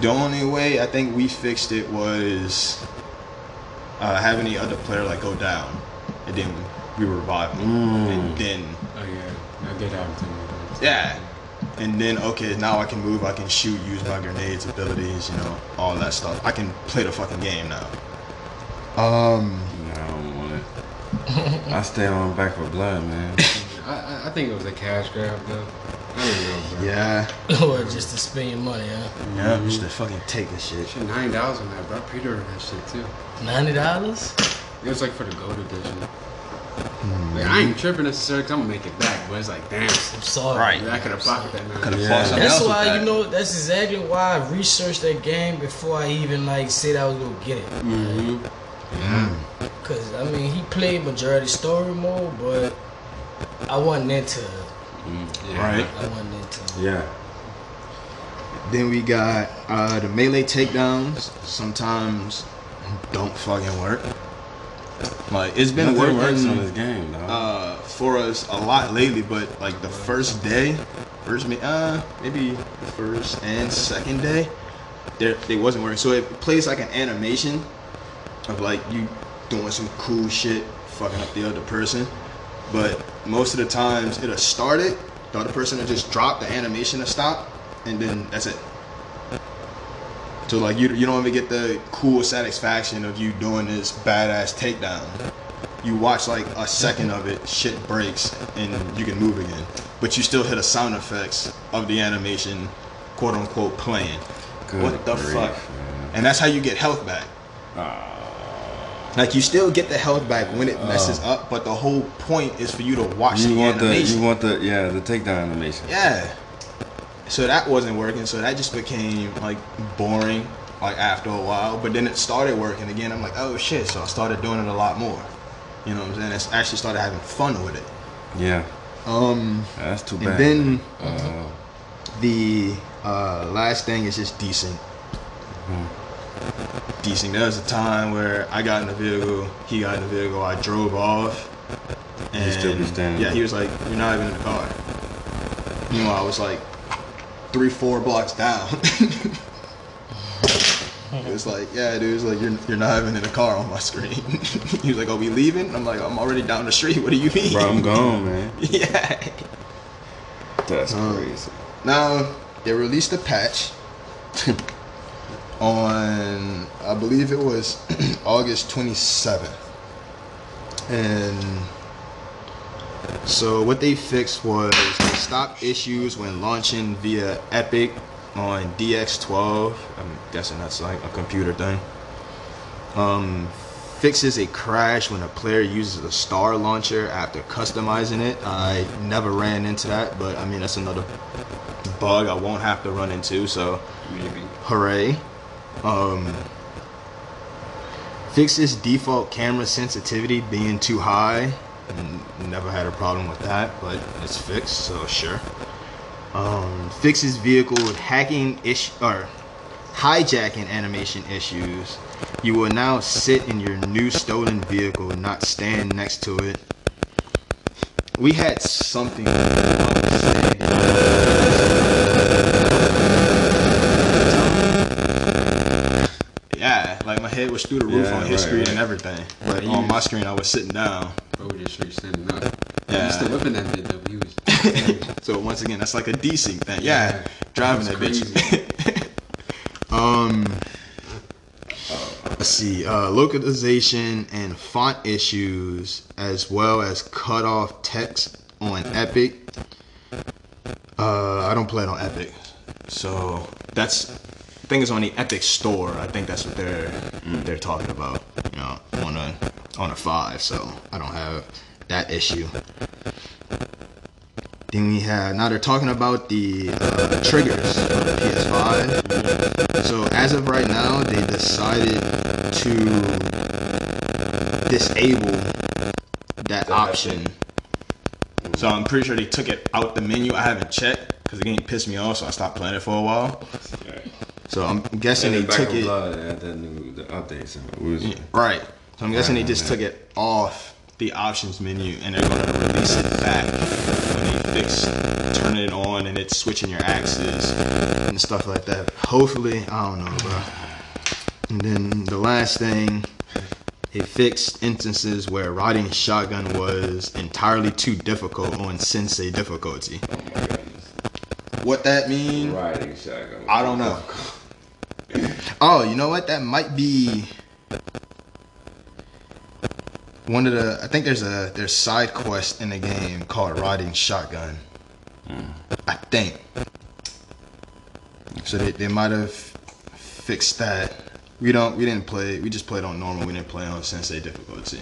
The only way I think we fixed it was uh, having the other player like go down, and then we revive him, and then Oh yeah, I did have to. yeah, and then okay, now I can move, I can shoot, use my grenades abilities, you know, all that stuff. I can play the fucking game now. Um, No, I don't want it. I stay on back for blood, man. [laughs] I, I, I think it was a cash grab though. I don't know, bro. yeah, [laughs] or just to spend your money, huh? yeah, just to fucking take the shit. Shit, nine dollars on that, bro. I pre-ordered that shit too. Ninety dollars? It was like for the gold edition. Like, I ain't tripping necessarily 'cause I'm gonna make it back, but it's like, damn, I'm sorry. Right. I could have pocketed that now. Could've Yeah. something That's else with why that. you know. That's exactly why I researched that game before I even like said I was gonna get it. Mm-hmm. Yeah. Cause I mean, he played majority story mode, but I wasn't into. it. yeah. Right. I wasn't into. it. Yeah. Then we got uh, the melee takedowns. Sometimes don't fucking work. Like it's been Nothing working works on this game, uh, for us a lot lately, but like the first day, first me, uh, maybe first and second day, there they wasn't working. So it plays like an animation of like you doing some cool shit, fucking up the other person. But most of the times it'll start it, the other person will just drop the animation to stop, and then that's it. So like you you don't even get the cool satisfaction of you doing this badass takedown. You watch like a second of it, shit breaks, and you can move again. But you still hear the sound effects of the animation, quote unquote, playing. Good what the grief, fuck? man. And that's how you get health back. Ah. Like you still get the health back when it messes up, but the whole point is for you to watch You the want the animation. you want the yeah the takedown animation. yeah. So that wasn't working. So that just became like boring, like after a while. But then it started working again. I'm like, oh shit! So I started doing it a lot more. You know what I'm saying? I actually started having fun with it. Yeah, Um, that's too bad. and then uh, the uh, last thing is just decent. Decent. There was a time where I got in the vehicle, he got in the vehicle, I drove off, and still standing yeah, he was like, "You're not even in the car." Meanwhile, I was like three, four blocks down. [laughs] it was like, "Yeah, dude, it's like you're you're not even in the car on my screen." [laughs] he was like, "Are we leaving?" I'm like, "I'm already down the street. What do you mean?" bro, I'm gone, [laughs] man. yeah. That's Um, crazy. Now they released a patch on I believe it was [clears throat] August 27th. And so what they fixed was they stopped issues when launching via Epic on DX12. I'm guessing that's like a computer thing. Um, fixes a crash when a player uses a star launcher after customizing it. I never ran into that, but I mean that's another bug I won't have to run into. So Maybe. hooray! Um, fix fixes default camera sensitivity being too high. Never had a problem with that, but it's fixed, so sure. Um, fix fixes vehicle hacking issue or hijacking animation issues. You will now sit in your new stolen vehicle, not stand next to it. We had something. Yeah, like my head was through the roof Yeah, on his right, screen right. and everything, but on my screen I was sitting down. Bro, we just straight standing up. Yeah. He's still whipping that bit though. He was. [laughs] So once again, that's like a DC thing. Yeah, Yeah, driving that that's bitch. [laughs] um, let's see, uh, localization and font issues, as well as cut off text on Epic. Uh, I don't play it on Epic, so that's. Think it's on the Epic Store. I think that's what they're they're talking about. You know, on a on a five. So I don't have that issue. Then we have now they're talking about the uh, triggers on the PS5. So as of right now, they decided to disable that option. So I'm pretty sure they took it out the menu. I haven't checked because the game pissed me off, so I stopped playing it for a while. So I'm guessing they took it blood new the updates. It right. So I'm guessing they just took it off the options menu and they're gonna release it back when they fix turning it on and it's switching your axes and stuff like that. Hopefully, I don't know, bro. And then the last thing, it fixed instances where riding shotgun was entirely too difficult on Sensei difficulty. oh my goodness. What that means? Riding shotgun. I don't know. Oh, you know what? That might be one of the. I think there's a there's side quest in the game called Riding Shotgun. I think. So they, they might have fixed that. We don't. We didn't play. We just played on normal. We didn't play on Sensei difficulty.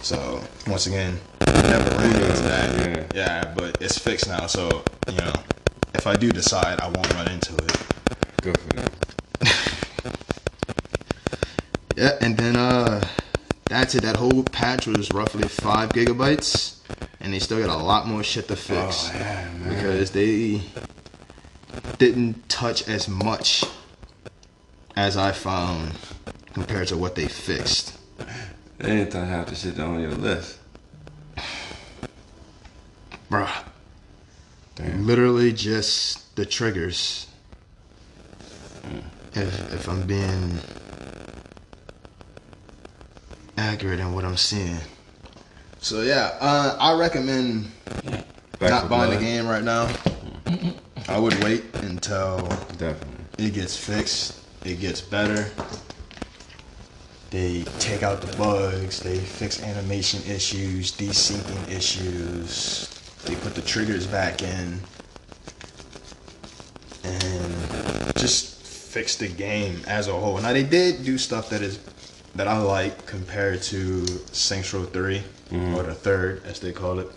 So once again, never ran into that. Yeah. Yeah, but it's fixed now. So you know, if I do decide, I won't run into it. Good for them. Yeah, and then uh that's it. That whole patch was roughly five gigabytes, and they still got a lot more shit to fix Oh, yeah, man. because they didn't touch as much as I found compared to what they fixed. They didn't touch half the shit on your list. [sighs] Bruh. Literally just the triggers. If if I'm being accurate in what I'm seeing. So yeah, uh, I recommend Back not buying the game right now. I would wait until Definitely. it gets fixed, it gets better. They take out the bugs, they fix animation issues, desyncing issues, they put the triggers back in, and just fix the game as a whole. Now, they did do stuff that is that I like compared to Saints Row 3 or the third, as they call it.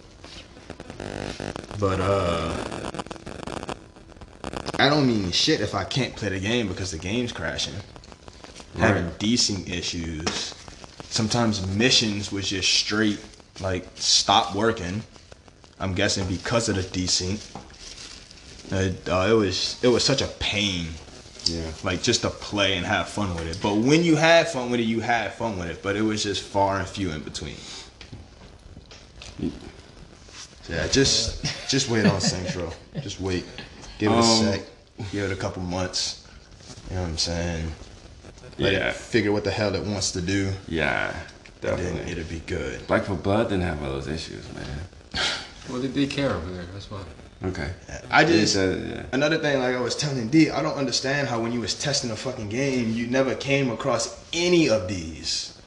But uh, I don't mean shit if I can't play the game because the game's crashing. Having Right. desync issues. Sometimes missions was just straight like stop working. I'm guessing because of the desync. Uh, uh, it was it was such a pain Yeah. like just to play and have fun with it. But when you had fun with it, you had fun with it. But it was just far and few in between. Yeah, just just wait on Saints Row. Just wait. Give it a Um, sec. Give it a couple months. You know what I'm saying? Let Yeah. it figure what the hell it wants to do. Yeah. Then Definitely. it'll be good. Back for Blood didn't have all those issues, man. Well, they, they care over there. That's why. Okay. I just It yeah. Another thing, like I was telling D, I don't understand how when you was testing a fucking game, you never came across any of these.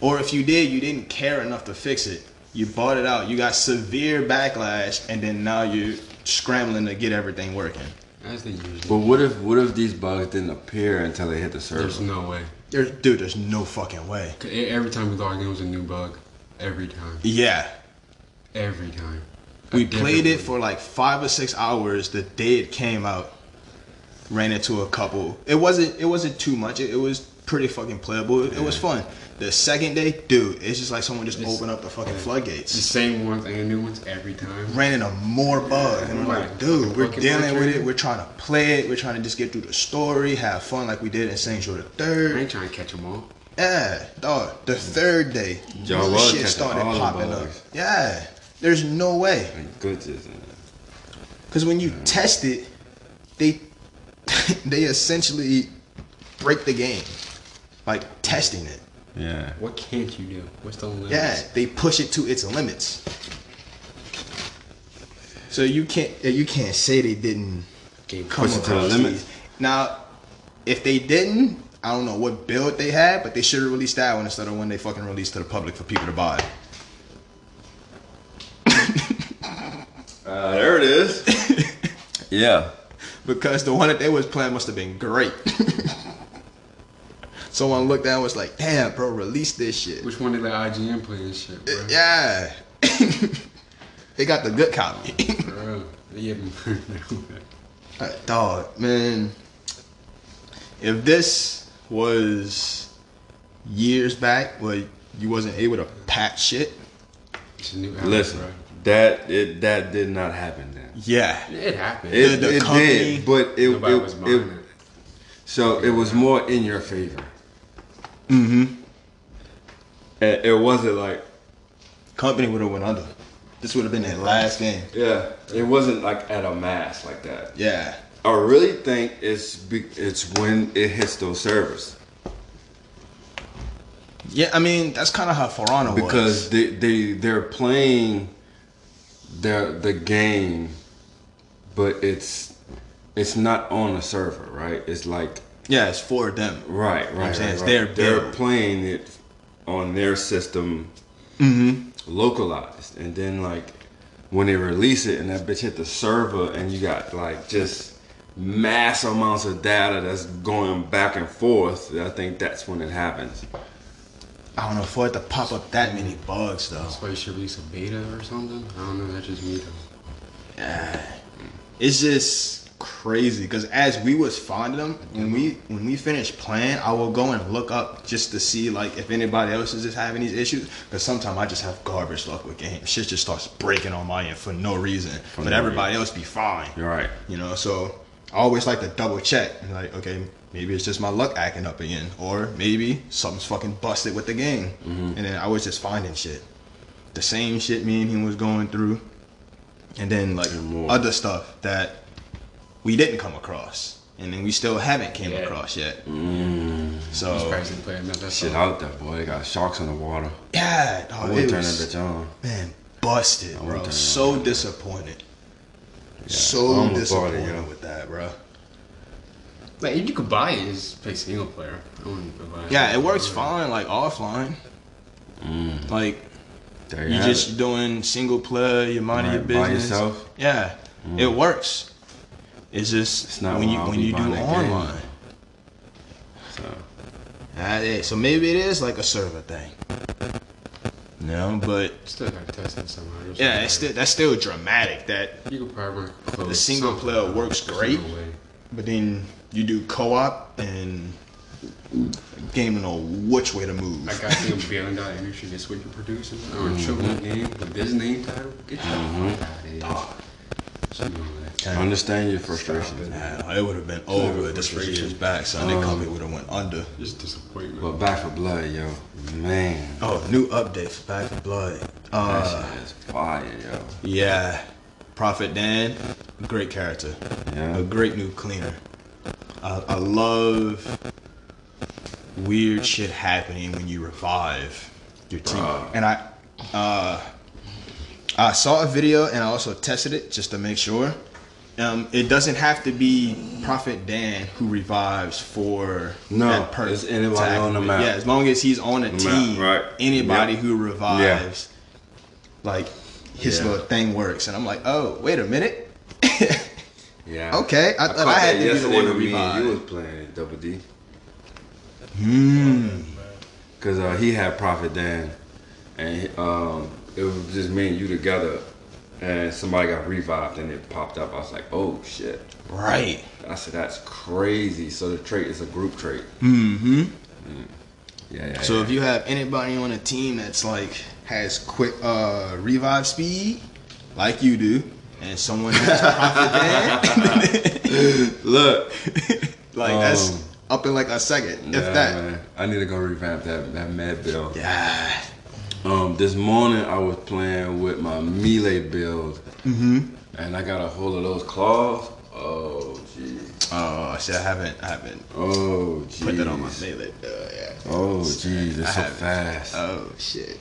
Or if you did, you didn't care enough to fix it. You bought it out. You got severe backlash, and then now you're scrambling to get everything working. As they usually. But what if what if these bugs didn't appear until they hit the server? There's no way. There's, dude, there's no fucking way. 'Cause Every time we log in, it was a new bug. Every time. Yeah, Every time. We played it for like five or six hours the day it came out. Ran into a couple. It wasn't. It wasn't too much. It, it was pretty fucking playable. It, it was fun. The second day, dude, it's just like someone just It's- opened up the fucking The floodgates. The same ones and the new ones every time. ran into more bugs. And we're like, dude, we're dealing with it. We're trying to play it. We're trying to just get through the story, have fun like we did in Saints Row the I Third. ain't trying to catch them all. Yeah, dog. The third day, Y'all shit started popping up. Yeah, there's no way. Like, good just, Because when you test it, they [laughs] they essentially break the game, like testing it. Yeah. What can't you do? What's the limit? Yeah, they push it to its limits. So you can't you can't say they didn't Game come Push it to the across limit. Now, if they didn't, I don't know what build they had, but they should have released that one instead of when they fucking released to the public for people to buy. Uh, there it is. [laughs] yeah. Because the one that they was playing must have been great. [laughs] Someone looked down it and was like, damn, bro, release this shit. Which one did the IGN play and shit, bro? Yeah. [laughs] they got the good copy. Bro, yeah, Uh, Dog, man. If this was years back where you wasn't able to patch shit, it's a new album, Listen, bro. That it that did not happen then. yeah. It happened. It, the it company- did, but it, Nobody it, was it, buying it. so it was more in your favor. Mm-hmm. And it wasn't like Company would have went under. This would have been their last game. yeah, it wasn't like at a mass like that. Yeah. I really think it's be, it's when it hits those servers Yeah, I mean that's kind of how Forana was. because they they they're playing the the game, but it's it's not on a server, right? It's like yeah, it's for them. right, I'm right, saying? right, It's their They're playing it on their system, Mm-hmm. localized, and then like when they release it and that bitch hit the server, and you got like just mass amounts of data that's going back and forth. I think that's when it happens. I don't know for it to pop up that many bugs though. That's why you should release a beta or something. I don't know. That's just me though. It's just crazy because as we was finding them, when we when we finished playing, I will go and look up just to see like if anybody else is just having these issues. Because sometimes I just have garbage luck with games. Shit just starts breaking on my end for no reason, but no everybody else be fine. You're right. You know, so I always like to double check. Like, okay, maybe it's just my luck acting up again, or maybe something's fucking busted with the game. Mm-hmm. And then I was just finding shit, the same shit me and him was going through, and then like And other stuff that we didn't come across, and then we still haven't came Yeah. across yet. I'm So surprised they play another Shit out there, boy. They got sharks in the water. yeah, I dog, wouldn't it turn that bitch on. man busted, I bro. wouldn't turn it So disappointed. I So almost bought disappointed yo. with that, bro. Like, you could buy it, just play single player. I wouldn't buy it. Yeah, it works fine like offline. Like There you you have just it. doing single player, you're minding Right, your by business. yourself. Yeah, it works. It's just It's not when when you I'll when you do buying game. online. So, Uh, yeah, so maybe it is like a server thing. No, but Still gotta test it somehow. There's yeah, it's still that's still dramatic. That You could probably. The single player works great. but then you do co-op and game don't know which way to move. That guy think billion dollar industry just what you're producing or a children's game with this name title. Get your mm-hmm. fuck out of here. Some of that. I understand your frustration. Nah, it would have been over just three years back, son. That um, company would have went under. Just disappointment. But Back for Blood, yo, man, Oh, new update for Back for Blood. Uh, that shit is fire, yo. yeah, Prophet Dan, great character, Yeah. a great new cleaner. I, I love weird shit happening when you revive your team. Bruh. And I, uh, I saw a video and I also tested it just to make sure. Um, it doesn't have to be Prophet Dan who revives for No, that person. it's anybody on the map. Yeah, as long as he's on a team, right. anybody Yep. who revives, like his Yeah. little thing works. And I'm like, oh, wait a minute. [laughs] Yeah. Okay, I thought I had to be the one to revive. You was playing Double D. Hmm. Cause uh, he had Prophet Dan, and um, it was just me and you together, and somebody got revived and it popped up. I was like, oh shit. Right. I said that's crazy. So the trait is a group trait. Mm-hmm. Yeah, yeah. So yeah. if you have anybody on a team that's like has quick uh revive speed, like you do, and someone has [laughs] look, like that's Um, up in like a second, yeah, if that. man, I need to go revamp that that Mad Bill. Yeah. Um, this morning I was playing with my melee build, Mm-hmm. and I got a hold of those claws. Oh, jeez. Oh, see, I haven't, I haven't Oh, jeez. put that on my melee. Uh, yeah. Oh, jeez, it's so haven't. fast. Oh shit.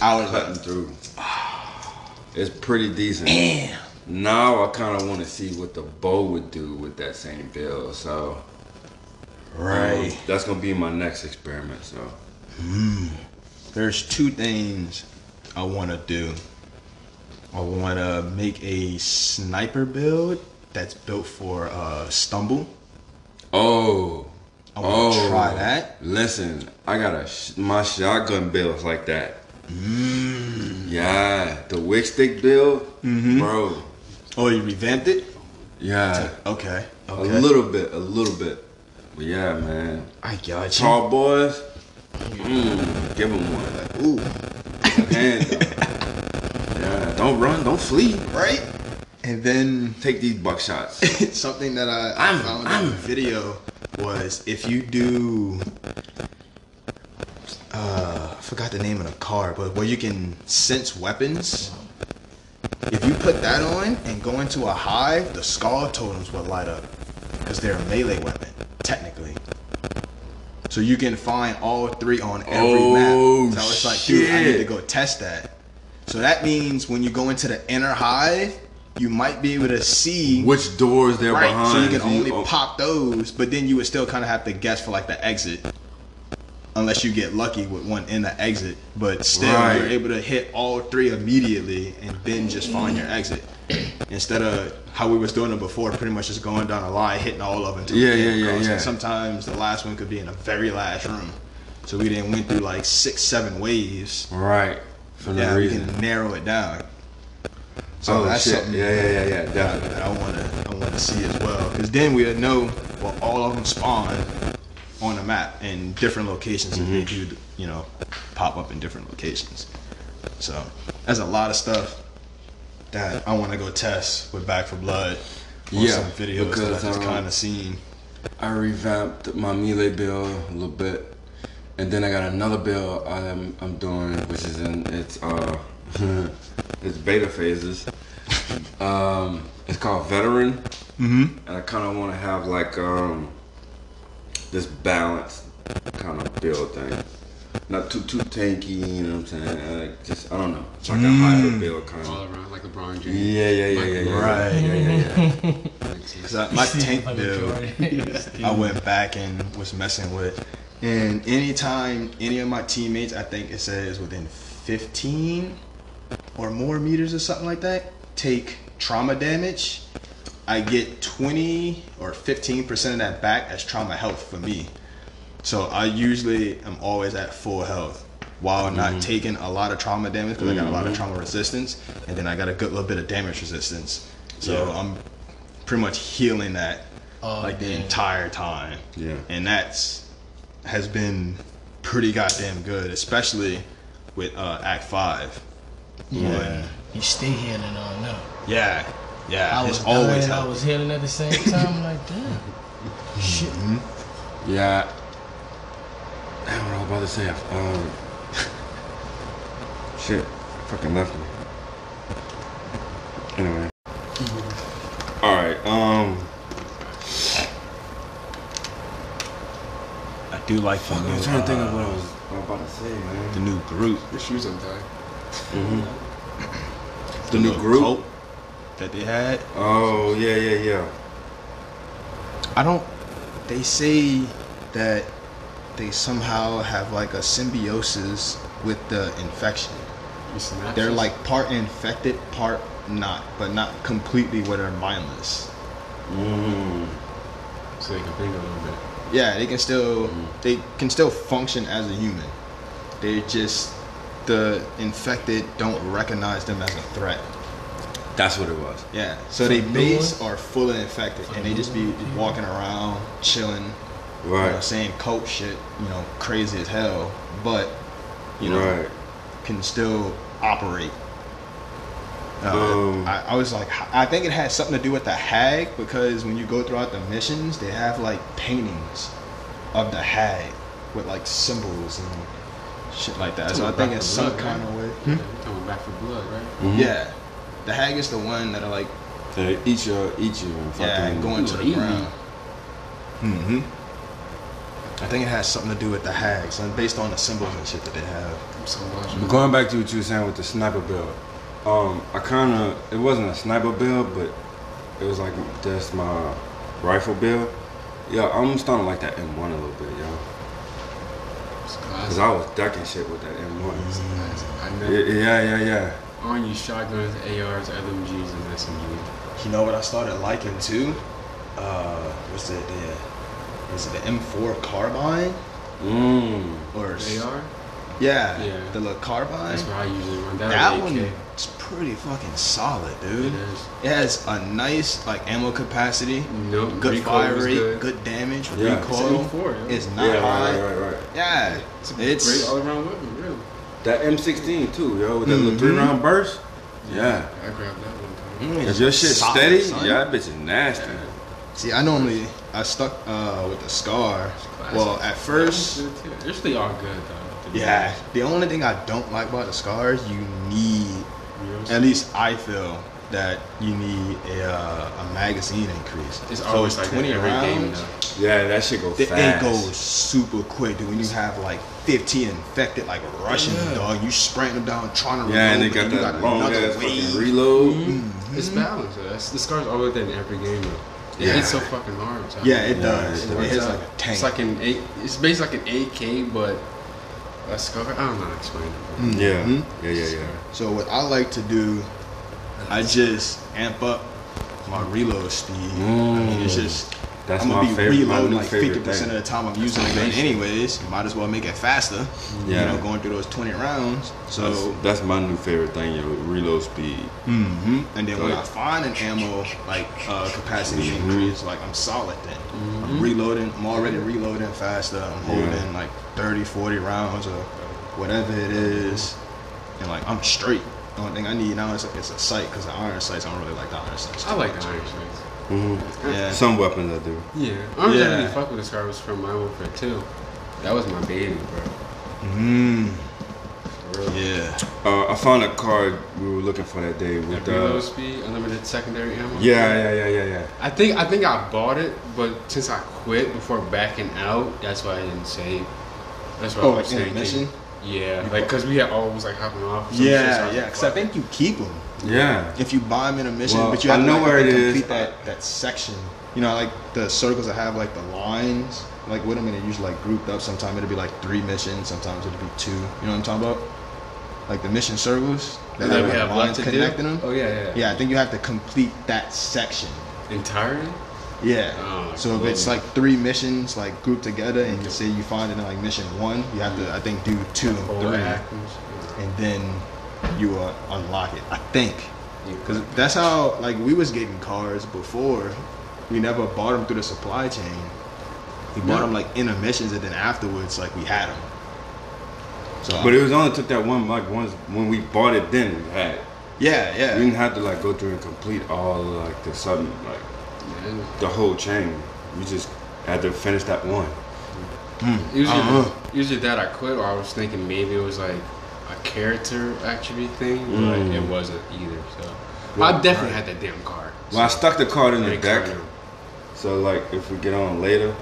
I was cutting through. It's pretty decent. damn. Now I kind of want to see what the bow would do with that same build. So, um, Right. that's gonna be my next experiment. So, There's two things I want to do. I want to make a sniper build that's built for uh, stumble. oh, I want to oh, try that. Listen, I got a sh- my shotgun builds like that. Mm. Yeah, the wick stick build, Mm-hmm. bro. Oh, you revamped it? Yeah, Okay. okay. a little bit, a little bit. But yeah, man. I got you. Tall boys, mm, give them one. Like, Ooh. [laughs] Hand. Yeah, don't run, don't flee. Right? And then Take these buckshots. [laughs] something that I, I I'm- found I'm- in a video was if you do uh I forgot the name of the card, but where you can sense weapons. If you put that on and go into a hive, the skull totems will light up. Because they're a melee weapon, technically. So you can find all three on every Oh, map. So I was like, dude, I need to go test that. So that means when you go into the inner hive, you might be able to see Which doors they're Right, behind? so you can only oh, pop those, but then you would still kind of have to guess for like the exit, unless you get lucky with one in the exit. But still, Right. you're able to hit all three immediately and then just find your exit, instead of how we was doing it before, pretty much just going down a line, hitting all of them. Until Yeah, yeah, yeah, yeah. And sometimes the last one could be in the very last room, so we didn't went through like six, seven waves. Right. For no Yeah, we can narrow it down. So oh that's shit. something Yeah, yeah, yeah, yeah. Definitely. that I want to I want to see as well. Because then we'll know well all of them spawn on a map in different locations, and they Mm-hmm. do you know pop up in different locations. So there's a lot of stuff that I want to go test with Back for Blood. Yeah, some videos that because, I just um, kind of seen. I revamped my melee bill a little bit, and then I got another bill I'm I'm doing, which is in it's uh [laughs] it's beta phases. [laughs] Um, it's called Veteran, Mm-hmm. and I kind of want to have like um this balanced kind of build thing. Not too too tanky, you know what I'm saying? Uh, Like just I don't know, it's like a hybrid build kind of. all around like LeBron James. Yeah, yeah, yeah, yeah, yeah. Right. Yeah, yeah, yeah. [laughs] Because my tank build, I went back and was messing with. And anytime any of my teammates, I think it says within 15 or more meters or something like that, take trauma damage, I get 20 or 15% of that back as trauma health for me. So I usually am always at full health while not taking a lot of trauma damage because I got a lot of trauma resistance, and then I got a good little bit of damage resistance. So Yeah. I'm pretty much healing that Oh, like the entire time. Yeah. And that's has been pretty goddamn good, especially with uh, Act Five. Yeah. You stay healing on now. Yeah, yeah. I was always dying, I was healing at the same [laughs] time. like, damn. Shit. Yeah. Damn, what I was about to say. Um, [laughs] shit, fucking left me. Anyway. All right. Um. I do like fucking. I'm trying to think of uh, what I was, what I was about to say, man. the new group. Your shoes untied. The, new group. Groot? coat that they had. Oh yeah, yeah, yeah. I don't. They say that they somehow have like a symbiosis with the infection. You synapses? They're like part infected, part not, but not completely where they're mindless. Mm. So they can think a little bit. Yeah, they can still they can still function as a human. They just the infected don't recognize them as a threat. That's what it was. Yeah, so they base are fully infected, and they just be walking around, chilling, you know, Right. saying coke shit, you know, crazy as hell, but you know, Right. can still operate. Um, I, I was like, I think it has something to do with the hag because when you go throughout the missions, they have like paintings of the hag with like symbols and shit like that. So I think about it's some kind of way. Yeah, you're back for blood, right? Mhm. Yeah, the hag is the one that are like They eat you, eat you, and fucking. yeah, going to the Easy. ground. hmm I think it has something to do with the hags, and based on the symbols and shit that they have. So. But going back to what you were saying with the sniper build, um, I kind of it wasn't a sniper build, but it was like just my rifle build. Yeah, I'm starting to like that M1 a little bit, yo. It's Cause. I was ducking shit with that M1. It's classic. I Yeah, yeah, yeah, yeah. Only use shotguns, ARs, LMGs, and SMGs. You know what I started liking too? Uh, what's it? The, is it the M4 carbine Mmm. or AR? Yeah, Yeah. the little carbine. That's what I usually run. That, That AK. one's pretty fucking solid, dude. is. It has a nice like ammo capacity, No, good recoil fire rate, good. good, damage, Yeah. recoil. It's M4, yeah. It's not Yeah, high. right, right, right. Yeah, It's a it's great all-around weapon, really. That M16 too, yo, with that little Mhm. three round burst. Yeah. I grabbed that one. Mm, If your shit solid, steady, son. yeah, that bitch is nasty. See, I normally I stuck uh, with the scar. Well, at first, That one's good, all good though. yeah. The only thing I don't like about the scars, you need You know what I'm at least I feel that you need a uh, a magazine increase. It's So always like that every game. Yeah, that shit go It, fast. it goes super quick, dude. When you have like 15 infected, like rushing Yeah. dog, you spraying them down, trying to Yeah, and they got but you that long ass fucking reload. It's balanced. though. That's, the scar's always there in every game though. It Yeah. hits so fucking hard. so- Yeah, it Yeah, does. it It, hits like a tank. It's like an eight. It's basically like an AK, but a scar. I don't know how to explain it. Yeah. Mhm. yeah, yeah, yeah. So what I like to do, I just amp up my reload speed. I mean, it's Mm. just That's I'm gonna be favorite- reloading like 50 percent of the time I'm using the gun anyways. Might as well make it faster. Yeah. You know, going through those 20 rounds. So. That's, that's my new favorite thing, yo. Reload speed. hmm And then when. I find an ammo like uh, capacity Mhm. increase, like I'm solid then. I'm reloading. I'm already reloading faster. I'm holding Yeah. like 30, 40 rounds or whatever it is, and like I'm straight. The only thing I need now is a, is a sight because the iron sights. I don't really like the iron sights. I like the iron sights. Mm-hmm. Yeah. Some weapons I do. Yeah. I don't Yeah. really fuck with the scar was from my warfare too. That was my baby, bro. Mm. For. Yeah. Uh, I found a card we were looking for that day with the reload uh, speed, unlimited secondary ammo. yeah, yeah, yeah, yeah, yeah. I think I think I bought it, but since I quit before backing out, that's why I didn't save. That's why Oh, I was like in the thinking. mission? Yeah, like because we had always like hopping off. some Yeah, was yeah. Because I think you keep them Yeah. if you buy them in a mission, Well, but you I have know to like, where have to it is. complete that that section. You know, like the circles that have like the lines, like with them, and they're usually like grouped up. Sometimes it'll be like three missions. Sometimes it'll be two. You know what I'm talking about? Like the mission circles that that have, we like, have lines left to do. connecting them. Oh yeah, yeah. Yeah, I think you have to complete that section. Entirely. Yeah. Oh, so if it's like three missions like grouped together, and you say you find it in like mission one, you have to I think do two and three, and then you uh, unlock it. I think. Cause that's how like we was getting cars before. We never bought them through the supply chain. We bought Yeah. them like in the missions, and then afterwards, like we had them. So, But it was only took that one like once when we bought it. Then we had. it. yeah, yeah. We didn't have to like go through and complete all like the sudden like. The whole chain. We just had to finish that one. Usually, Uh-huh. usually that I quit, or I was thinking maybe it was like a character attribute thing, but Mm. it wasn't either. So I definitely had that damn card. Well, I stuck the card in the Great deck, card. so like if we get on later,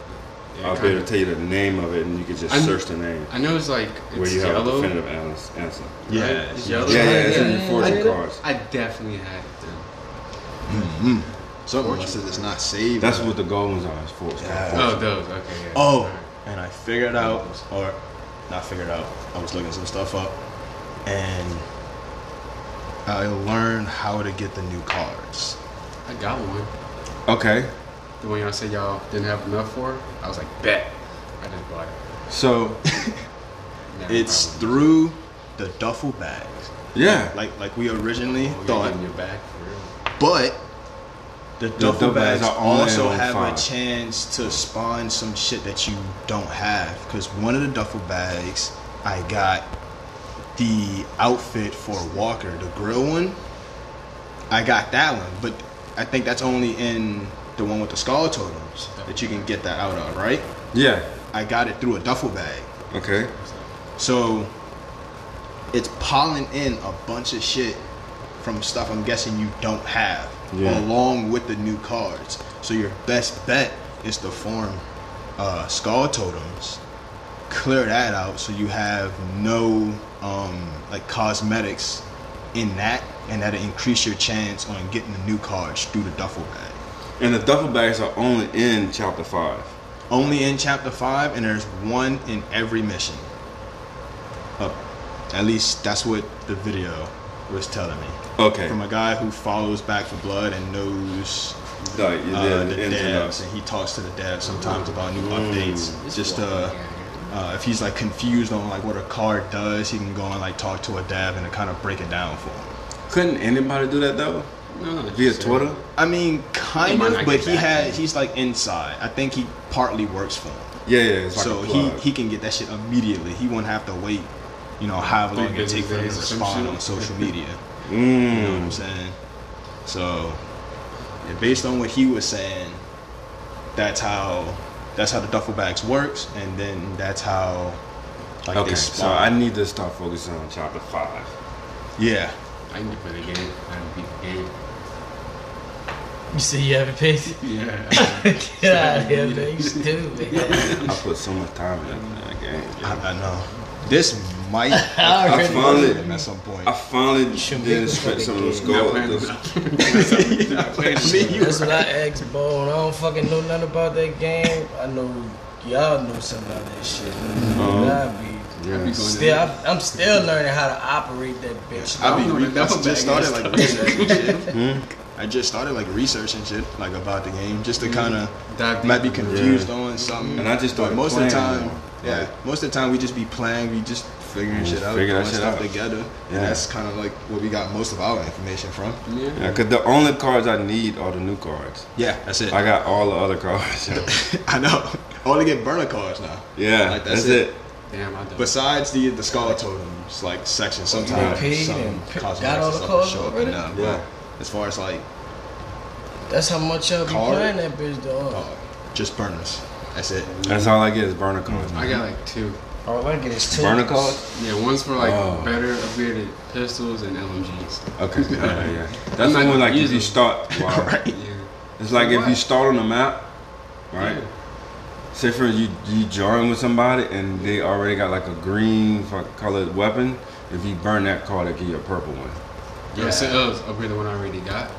Yeah, I'll be able to tell you the name of it, and you can just I'm- search the name I know it's like it's where you have a definitive ans- answer. yeah, right? it's It's yellow. yellow. Yeah, yeah, it's in Yeah, your yeah, fortune yeah. cards. I definitely had it then. Something unless it's not saved. That's what the gold ones are. It's for. Yeah. Oh, fortune. those. Okay. Yeah. Oh, and I figured out, or not figured out. I was looking some stuff up, and I learned how to get the new cards. I got one. Okay, The one y'all said y'all didn't have enough for. I was like, bet. I just bought it. so [laughs] It's problem. through the duffel bags. yeah, like like we originally Oh, you're thought. getting your back for real. But the duffel bags bags also have a chance to spawn some shit that you don't have. Because one of the duffel bags, I got the outfit for Walker, the grill one. I got that one, but I think that's only in the one with the skull totems that you can get that out of, right? yeah. I got it through a duffel bag. Okay, So it's piling in a bunch of shit from stuff I'm guessing you don't have, Yeah. along with the new cards. So your best bet is to form uh, skull totems, clear that out, so you have no um, like cosmetics in that, and that'll increase your chance on getting the new cards through the duffel bag. and the duffel bags are only in chapter five. Only in chapter five, and there's one in every mission. Uh, at least that's what the video was telling me. Okay, From a guy who follows Back for Blood and knows like, yeah, uh, the the devs, and he talks to the devs sometimes about new Mm. updates. It's Just uh, uh, if he's like confused on like what a card does, he can go and like talk to a dev and kind of break it down for him. Couldn't anybody do that though? No, Via uh, Twitter? I mean, kind of, but he had then. he's like inside. I think he partly works for him. Yeah, yeah. It's like so a he, he can get that shit immediately. He won't have to wait, you know, however Three long it take for him to business days respond on social media. [laughs] You know what Mm. I'm saying? So, yeah, based on what he was saying, that's how that's how the duffel bags works, and then that's how like Okay, they so. I need to start focusing on chapter five. yeah, I need to play the game. I haven't beat the game. You see, you haven't paid. [laughs] Yeah. Get out of here, man. You [laughs] stupid. I put so much time in that game. I, I know. This might [laughs] I I already finally, at some point. I finally should did make spend some of those fucking Not gold. Not playing I mean, you That's what I asked Bone. I don't fucking know nothing about that game. I know y'all know something about that shit. Uh-huh. I be I be going still, in. I'm, I'm still learning how to operate that bitch. I, be know re- what I duffel just started like researching shit. Hmm? I just started like researching shit like about the game just to mm-hmm. kind of Dive might be deeper. confused on something. And I just but started most of the time, though. yeah, Like- most of the time we just be playing. We just figuring shit out, figure that stuff out. together, Yeah. and that's kind of like where we got most of our information from. Yeah. Yeah, cause the only cards I need are the new cards. Yeah, that's it. I got all the other cards. [laughs] [laughs] I know. I only get burner cards now. yeah, Like, that's, that's it. it. Damn, I don't. Besides the the skull totems like section, sometimes paid some and pick- cosmetics got all the cards will show up already? in there, Yeah. As far as like That's how much y'all be Card? playing that bitch, dog. uh, just burners, that's it. That's all I get is burner cards. I got like two. All I get is two. Burner cards? Yeah, one's for like Oh. better upgraded pistols and LMGs. Okay, yeah, yeah. [laughs] That's I'm the one like if you start. [laughs] Wow. Yeah. It's like if you start on the map, right? Yeah. Say for you you join with somebody and they already got like a green colored weapon. If you burn that card, they give you a purple one. Yeah. So, oh, upgrade the one I already got.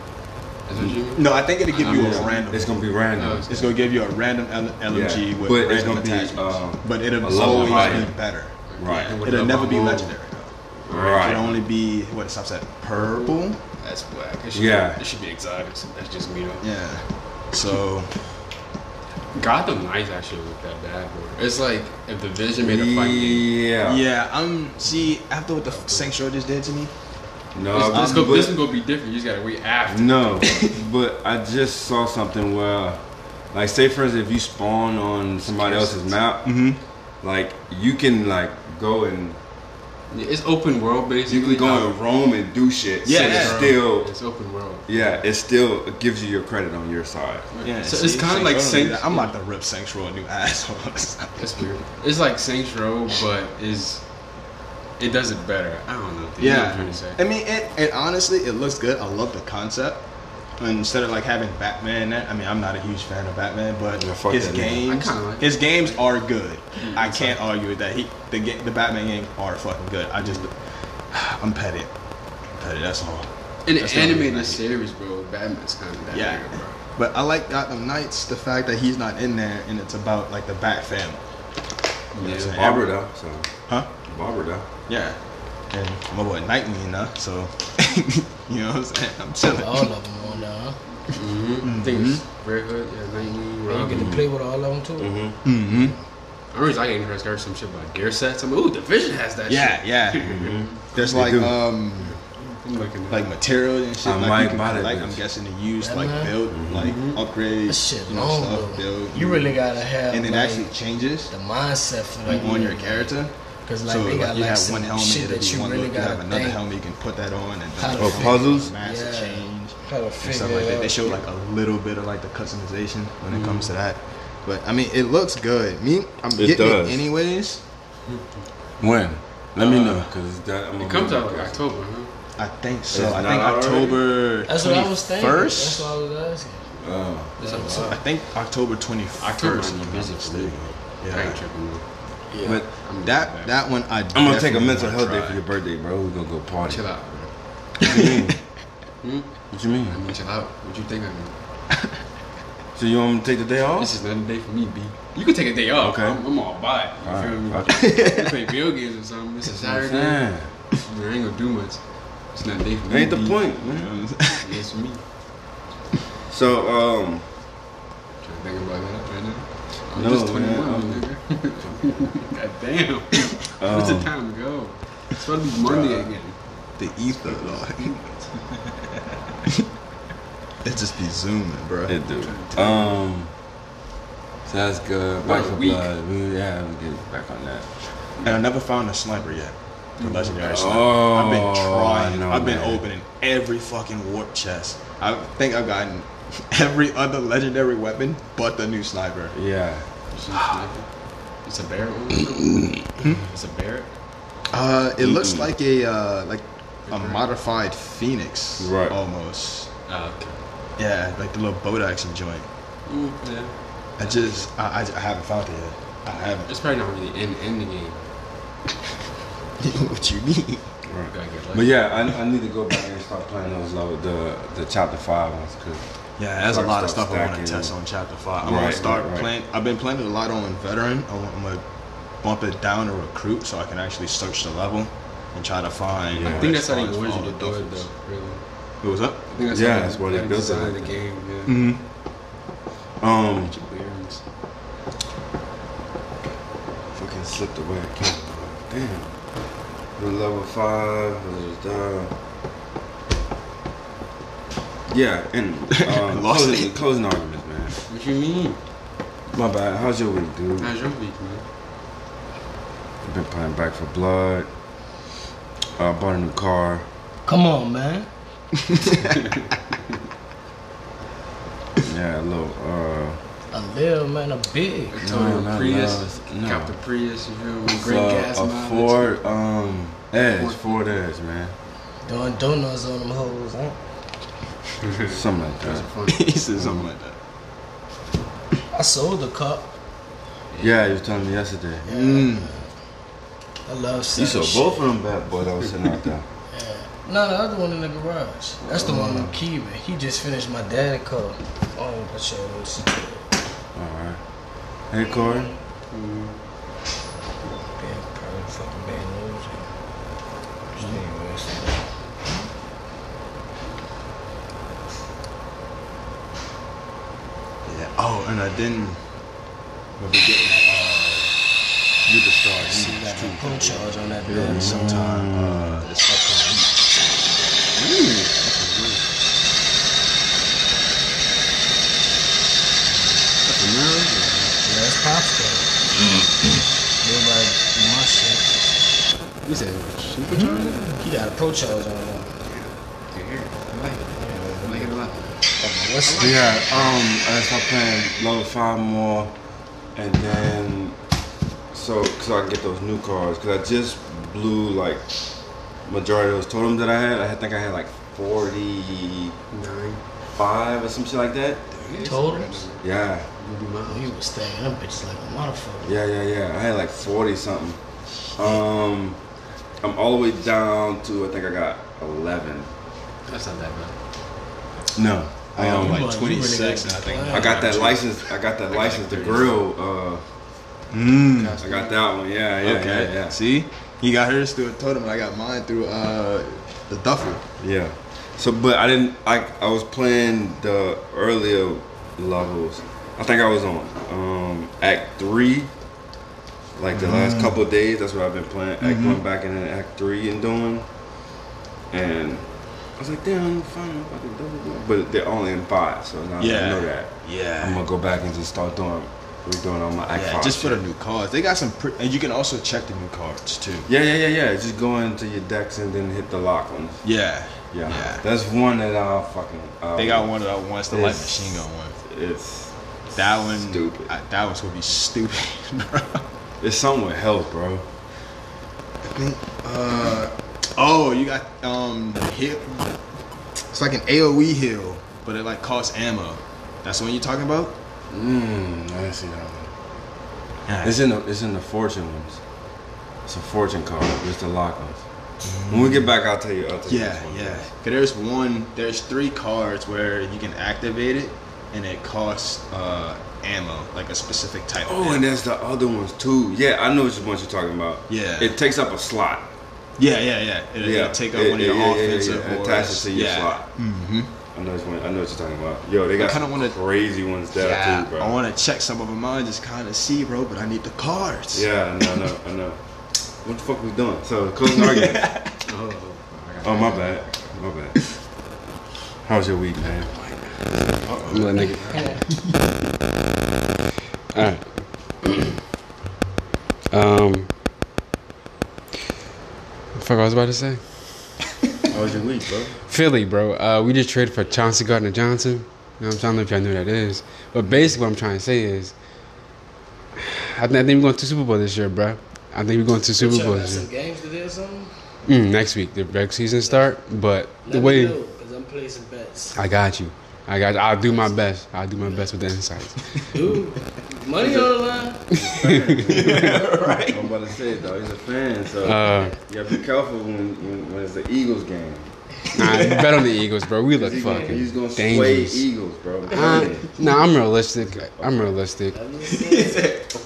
Is what you mean? No, I think it'll give you Yeah. a random. It's gonna be random. Oh, It's gonna give you a random L- LMG Yeah, with but random gonna be, attachments. uh, but it'll always higher. be better. Right. And It'll never be legendary. though. Right. It'll only be what it stops at purple. That's black. It should Yeah. Be, it should be exotics. That's just me though. Yeah. So Gotham Knights actually look that bad, bro. It's like if the Vision made a fighting game. Yeah. yeah, I'm see after what the Saints Row just did to me. No, This, this, go, but- this is gonna be different. You just gotta wait after. No, but I just saw something where, like, say for instance, if you spawn on somebody else's map, mm-hmm. like you can like go and Yeah, It's open world basically. you can go and roam and do shit. Yeah, so yeah. it's still It's open world. yeah, it still gives you your credit on your side. Yeah, So it's kinda like Saints. Saints- I'm about to rip Saints Row a new assholes. It's weird. It's like Saints Row, [laughs] but is it does it better. I don't know. You know what I'm trying to say. I mean, it, it honestly it looks good. I love the concept. And instead of like having Batman, I mean, I'm not a huge fan of Batman, but Yeah, his games, like his games are good. Hmm. I can't argue with that. He the the Batman games are fucking good. I just [sighs] I'm petty. I'm petty. That's all. In That's the the only animated reason. series, bro, Batman's kind of that Yeah. nigga, bro. But I like Gotham Knights. The fact that he's not in there and it's about like the Bat family. Yeah. saying? Barbara though, so Huh? Barbara though. Yeah. And my boy Nightwing, now, so [laughs] you know what I'm saying. I'm chilling. All of them on there. Huh? Mm-hmm. I think it's Red Hood, yeah, Nightwing, And you Robin. get to play with all of them too. Mm-hmm. Mm-hmm. I reason I get interested. I heard some shit about gear sets. I'm like, ooh, Division has that Yeah, shit. yeah. [laughs] There's like do. um I'm looking at like materials and shit. I like might you can, buy that like. I'm guessing to use Yeah, like man. build like upgrades, That shit you know, long stuff, though. build. You really gotta have and it like, actually changes the mindset for like that on your character. Because like so they like got you like have some one helmet, shit that be you really look. You have another think helmet, you can put that on and How Oh, puzzles? massive Yeah. change how to and figure stuff like that. They show like a little bit of like the customization when it comes to that. But I mean, it looks good. Me, I'm It getting does. it anyways. When? Let me Uh, know, cause that I'm It comes out like October, huh? I think so. It's I think? October That's what I was thinking. That's what I was asking. Uh, It's Yeah, I think October twenty October first. might be busy for. I ain't Yeah. tripping though. but I'm That that one I. I'm gonna take a mental health day for your birthday, bro. We're gonna go party. Chill out, bro. What you mean? [laughs] Hmm? What you mean? I mean, chill out. What you think I mean? [laughs] So you want me to take the day off? This is not a day for me, B. You can take a day off. Okay. I'm, I'm all by it. You All feel me? right. [laughs] you play video games or something. It's a I'm Saturday. saying. I, ain't gonna do much. It's not a day for me. Ain't the B. point, man. Yeah, it's for me. So, um, Trying to think about that right now. I'm No, just man, 21, nigga. God damn. What's the Um, time to go? It's supposed to be Monday Bruh. again. the ether, though. [laughs] it just be zooming, bro. it do. Um, so that's good. Back What a for week. blood. We, yeah, we get back on that. And I never found a sniper yet. The legendary sniper. Oh, I've been trying. know, I've been man. opening every fucking warp chest. I think I've gotten [laughs] every other legendary weapon but the new sniper. Yeah. It's a Barrett? Hmm? it's a Barrett? Uh, it looks Mm-mm. like a uh, like a modified phoenix, Right. Almost. Oh, okay. Yeah, like the little boat action joint. Mm, yeah. I just I, I, I haven't found it yet. I haven't. It's probably not really in, in the game. [laughs] what you mean? You gotta get lucky. But yeah, I, I need to go back and start playing those low, the the chapter five ones because Yeah, there's a lot of stuff I want to test on chapter five. I'm gonna start right, right. playing. I've been playing it a lot on veteran. I want, I'm gonna bump it down to recruit so I can actually search the level and try to find. Yeah. I think that's how they as wanted you to the do it, though, really. What was that? I think that's Yeah, how that's why they how built it designed like the that. game, yeah. Mm-hmm. um Get your fucking slipped away. I can't. Damn. The level five was down. Yeah, and [laughs] um, Lost closing, it. closing arguments, man. What you mean? My bad. How's your week, dude? How's your week, man? I've been playing Back for Blood. Uh, bought a new car. Come on, man. [laughs] [laughs] Yeah, a little. Uh, A little man, a big. Toyota not Prius. low, no. Got the Prius, you feel me? it's, Great uh, gas a mileage. Ford um Edge, Ford. Ford Edge, man. Doing donuts on them hoes, huh? [laughs] Something like that. [laughs] he said something like that. I sold the cup. Yeah, you was telling me yesterday. Yeah. Mm. I love You selling saw both of them bad boys that was sitting out there. [laughs] Yeah. No, the other one in the garage. That's the one I'm keeping. He just finished my daddy car. Oh, that shit was Alright. Hey, Corey. bad, probably fucking bad news. Anyways. Then we'll be getting that uh, Yuga Star. See, you got the pro charge on that bitch. sometime uh, this upcoming week. Ooh, that's a good. That's a mirror. Yeah, it's popsicle. Look like my shit. You said supercharger? He got a pro charge on there. Yeah, here. I like it. Yeah, I like it a lot. What's Yeah, um, I start playing level five more, and then so so I can get those new cards because I just blew like majority of those totems that I had. I think I had like forty Nine. five or some shit like that. Totems? Yeah, He was staying them bitches like a motherfucker. yeah, yeah, yeah. I had like forty something. Um, I'm all the way down to I think I got eleven. That's not that bad. No, I am um, like you really 26, got and I think the I got that license. I got that I license to grill. Uh, Mm. I got that one. Yeah, yeah, okay. yeah, yeah. See, he got hers through a totem, and I got mine through uh, the duffel. Yeah. So, but I didn't. I I was playing the earlier levels. I think I was on um, Act Three. Like the last couple of days, that's what I've been playing. Act One, back in Act Three and doing. And I was like, damn, I'm fine. I'm about to do it." But they're only in five, so now I know that. Yeah. I'm gonna go back and just start doing, redoing all my Act Yeah, Five. just for the new cards. They got some, pre- and you can also check the new cards too. Yeah, yeah, yeah, yeah. Just go into your decks and then hit the lock ones. Yeah, Yeah. yeah. That's one that I'll fucking. Uh, They got one of the ones, the light machine gun one. It's That one, Stupid. I, that one's gonna be stupid, [laughs] bro. it's something with health, bro. I think. Uh, oh, you got um the heal. It's like an AOE heal, but it like costs ammo. That's the one you're talking about? Mmm, I see that one. It's in the it's in the fortune ones. It's a fortune card. It's the lock ones. When we get back, I'll tell you. I'll tell Yeah, it yeah. Cause there's one, there's three cards where you can activate it, and it costs uh ammo, like a specific type. of Oh, and there's the other ones too. Yeah, I know which ones you're talking about. Yeah. It takes up a slot. Yeah, yeah, yeah. It'll, Yeah. it'll take up It- one of it- your yeah, yeah, yeah, yeah. or Attach it to your yeah. slot. Mm-hmm. I know which one. I know what you're talking about. Yo, they got kinda some wanna- crazy ones there Yeah, too, bro. I want to check some of them out just kind of see, bro. But I need the cards. Yeah, I know, I know, I know. What the fuck we doing? So closing argument. Oh, [laughs] Oh my bad, my bad. How was your week, man? I'm letting nigga. All right. um. The fuck I was about to say? [laughs] How was your week, bro? Philly, bro. Uh, we just traded for Chauncey Gardner Johnson. You know what I'm? I don't know if y'all knew who that is. But basically, what I'm trying to say is, I think, I think we're going to Super Bowl this year, bro. I think we're going to Super Bowl this some games today or something? Mm, next week, the regular season start. But the way know, cause I'm placing bets. I got you, I got. I'll do my best. I'll do my best with the insights. Dude, [laughs] money on the line. [laughs] [laughs] right. I'm about to say it though. He's a fan, so Uh, you gotta be careful when, when, when it's the Eagles game. nah, bet on the Eagles, bro. We look He's gonna, fucking he's gonna sway dangerous. Eagles, bro. I'm Uh, nah, I'm realistic. I'm realistic. I'm. [laughs]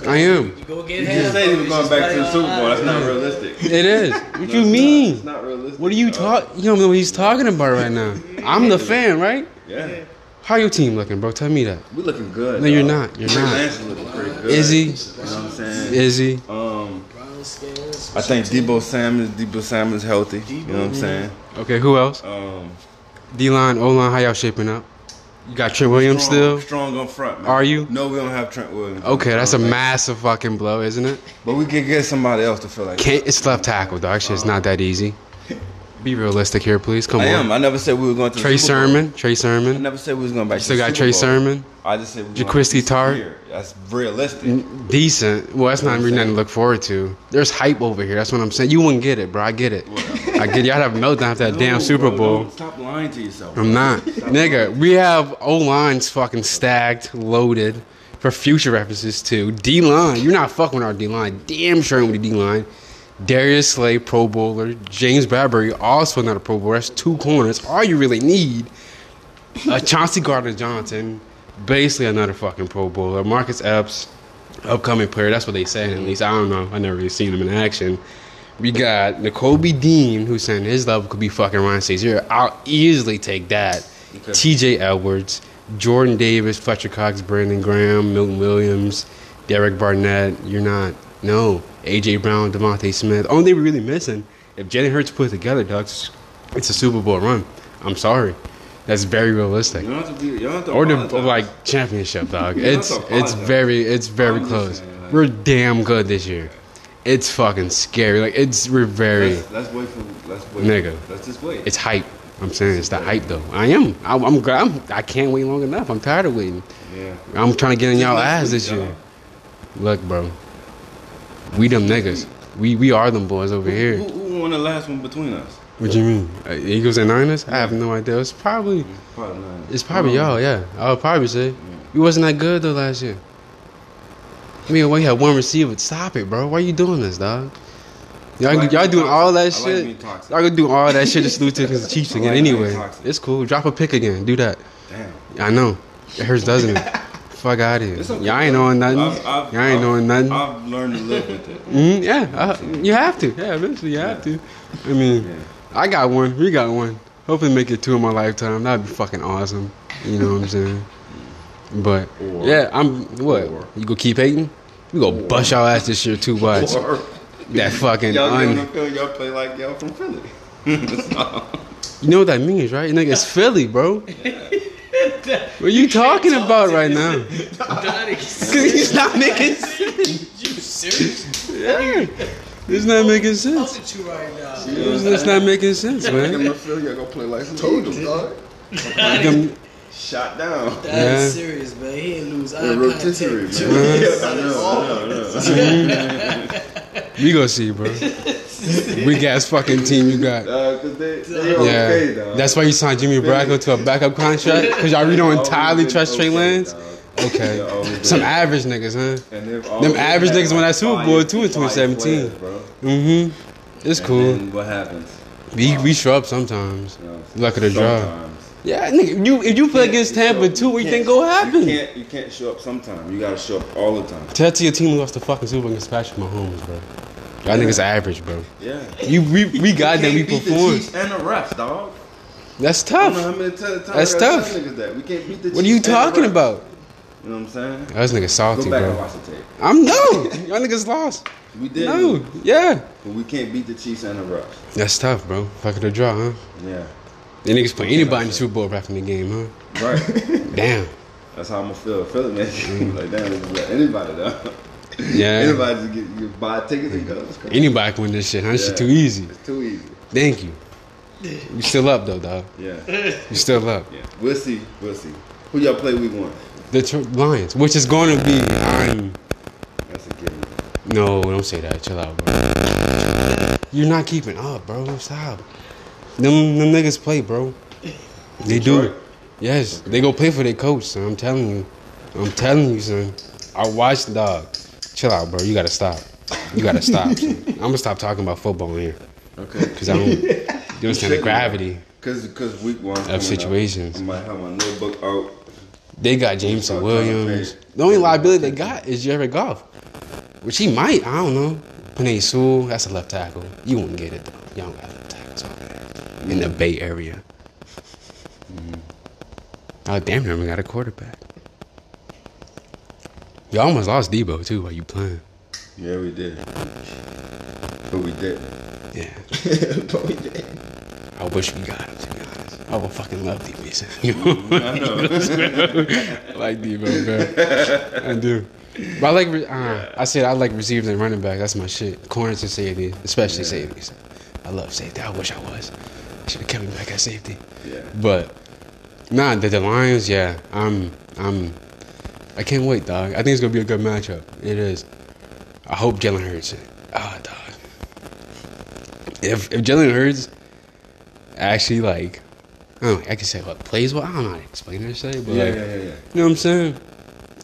I am. You go get You half just said he was going back to the Super Bowl. That's not realistic. It is. What No, you it's not. mean? It's not realistic. What are you talking? talk? You don't know what he's talking about right now. I'm the fan, right? Yeah, How your team looking, bro? Tell me that. we looking good. No, you're not. You're not. Lance is looking pretty good. He? You know what I'm saying? Is he? Um, I think Deebo Samuels, Deebo Samuels healthy. You know what I'm saying? Okay. Who else? Um, D line, O line. How y'all shaping up? You got Trent Williams strong, still. strong on front. Man. Are you? No, we don't have Trent Williams. Okay, that's a massive fucking blow, isn't it? But we could get somebody else to feel like. Can't. It's left tackle, dog. Shit's not that easy. Be realistic here, please. Come on. I on. am. I never said we were going to. the Trey Super Bowl. Sermon. Trey Sermon. I never said we was going back. You still to the got Super Trey Bowl. Sermon. I just said we going Tartt. here. That's realistic. Decent. Well, that's not really nothing to look forward to. There's hype over here. That's what I'm saying. You wouldn't get it, bro. I get it. I get it. Y'all have a meltdown after that damn Super bro, Bowl. don't Stop lying to yourself. I'm not. Nigga, we have O lines fucking stacked, loaded for future references too. D line, you're not fucking with our D line. Damn sure with the D line. Darius Slay, Pro Bowler. James Bradberry, also not a Pro Bowler. That's two corners. All you really need. Uh, Chauncey Gardner Johnson, basically another fucking Pro Bowler. Marcus Epps, upcoming player. That's what they say. At least I don't know. I never really seen him in action. We got Nakobe Dean, who's saying his level could be fucking Ryan Shazier. I'll easily take that. Okay. T.J. Edwards, Jordan Davis, Fletcher Cox, Brandon Graham, Milton Williams, Derek Barnett. You're not. No. AJ Brown, DeVonta Smith. Only they were really missing. If Jalen Hurts put it together, dog, it's, a Super Bowl run. I'm sorry. That's very realistic. You don't have to be. You don't have to Or the like championship, dog. It's it's very it's very I'm close. saying, like- We're damn good this year. It's fucking scary. Like it's we're very Let's, let's wait for. Let's wait. Nigga. Let's just wait. it's hype. I'm saying it's the hype though. I am. I, I'm glad. I'm, I can't wait long enough. I'm tired of waiting. yeah. I'm trying to get in y'all ass this year. Look, bro. We them niggas. We we are them boys over Who, here. who won the last one between us? What do you mean? Uh, Eagles and Niners? I have no idea. It's probably Probably not. it's probably y'all. Yeah, I would probably say we wasn't that good though last year. I mean, we had one receiver. Stop it, bro. Why you doing this, dog? Y'all, I like y'all being doing all that toxic. I like shit. toxic. y'all gonna do all that shit just lose to [laughs] the Chiefs I again like anyway. It's cool. Drop a pick again. Do that. Damn. I know. It hurts, doesn't it? [laughs] Fuck out of here. Okay. Y'all ain't knowing nothing. I've- I've- Y'all ain't I've- knowing nothing. I've learned to live with it. hmm yeah, uh, you have to. Yeah, eventually you have to. I mean, Yeah. I got one. We got one. Hopefully, make it two in my lifetime. That'd be fucking awesome. You know what I'm saying? But Or- yeah, I'm what? or- You go keep hating? We go bust y'all ass this year too. Or- that fucking. y'all Un- field, y'all play like y'all from Philly. [laughs] You know what that means, right? Nigga, it's Philly, bro. [laughs] What are you talking about right now? [laughs] It's not [laughs] making sense. you serious? Yeah. It's not making sense. Look at you right now. It's just not making sense, man. in the field, y'all gonna play like some Eagles, dog. Them- Shot down. That's Yeah. serious, man. He ain't lose eye Yeah, contact. rotisserie, man. Yeah, I know, I know, I know. [laughs] We go see, bro. [laughs] Weak ass fucking team you got. Uh, they, they Yeah, okay, that's why you signed Jimmy Bracco to a backup [laughs] contract because y'all really don't entirely trust Trey Lance. Okay, They're always some been- average niggas, huh? and Them average had, niggas won that Super fire- Bowl too in fire 2017. players, bro. Mm-hmm. It's And cool. then what happens? We we show up sometimes. You know, Luck of the draw. Yeah, nigga, you if you play against Tampa too, what you think go happen? You can't, you can't show up sometime. You gotta show up all the time. Tell to your team who lost the fucking Super Bowl against Patrick Mahomes, bro. Y'all niggas average, bro. Yeah. You we we got that we can't beat the perform. Chiefs and the refs, dog. That's I don't know tough. how many ti- times That's tough. that. We can't beat the What are you Chiefs and the talking about? You know what I'm saying? That nigga salty, Go back and bro. watch the tape. I'm no. Y'all niggas lost. We did. No. Yeah. But we can't beat the Chiefs and the refs. That's tough, bro. Fuck the draw, huh? Yeah. They niggas play anybody in the Super Bowl after the game, huh? Right. [laughs] Damn. That's how I'm gonna feel. Feel it, man. Mm. like damn, let anybody though. Yeah. [laughs] Anybody just get you buy tickets and go. Anybody can win this shit, huh? This shit too easy. It's too easy. Thank you. You still up though, dog. Yeah. You still up. Yeah. We'll see. We'll see. Who y'all play week one? The Tr- Lions, which is going to be, I'm. That's a given. No, don't say that. Chill out, bro. You're not keeping up, bro. Stop. Them, them niggas play, bro. They do. Detroit? Yes, they go play for their coach, son. I'm telling you. I'm telling you, son. I watched the dog. Chill out, bro. You gotta stop. You gotta stop. [laughs] son. I'm gonna stop talking about football here Okay. because I don't. You understand the gravity? Cause, cause week one Of situations. I might have my notebook out. They got Jameson Start trying to Williams. The only liability they got is Jared Goff, which he might. I don't know. Penei Sewell, that's a left tackle. You won't get it though. Y'all got over in the Bay Area. Oh damn, near we got a quarterback. You almost lost Deebo too while you playing. Yeah, we did. But we did. Yeah, [laughs] but we did. I wish we got him. To be honest, I would fucking love Deebo. [laughs] I know. I like Deebo, bro. I do. But I like, uh, I said I like receivers and running back. That's my shit. Corners and safety, especially Yeah. safeties. I love safety. I wish I was. I should have kept me back at safety. yeah. But nah, the, the Lions, yeah, I'm, I'm, I can't wait, dog. I think it's gonna be a good matchup. It is. I hope Jalen Hurts. Ah, dog. If if Jalen Hurts actually like, I don't know, I can say what plays well. I don't know how to explain it. Say, but Yeah, like, yeah, yeah, yeah. you know what I'm saying?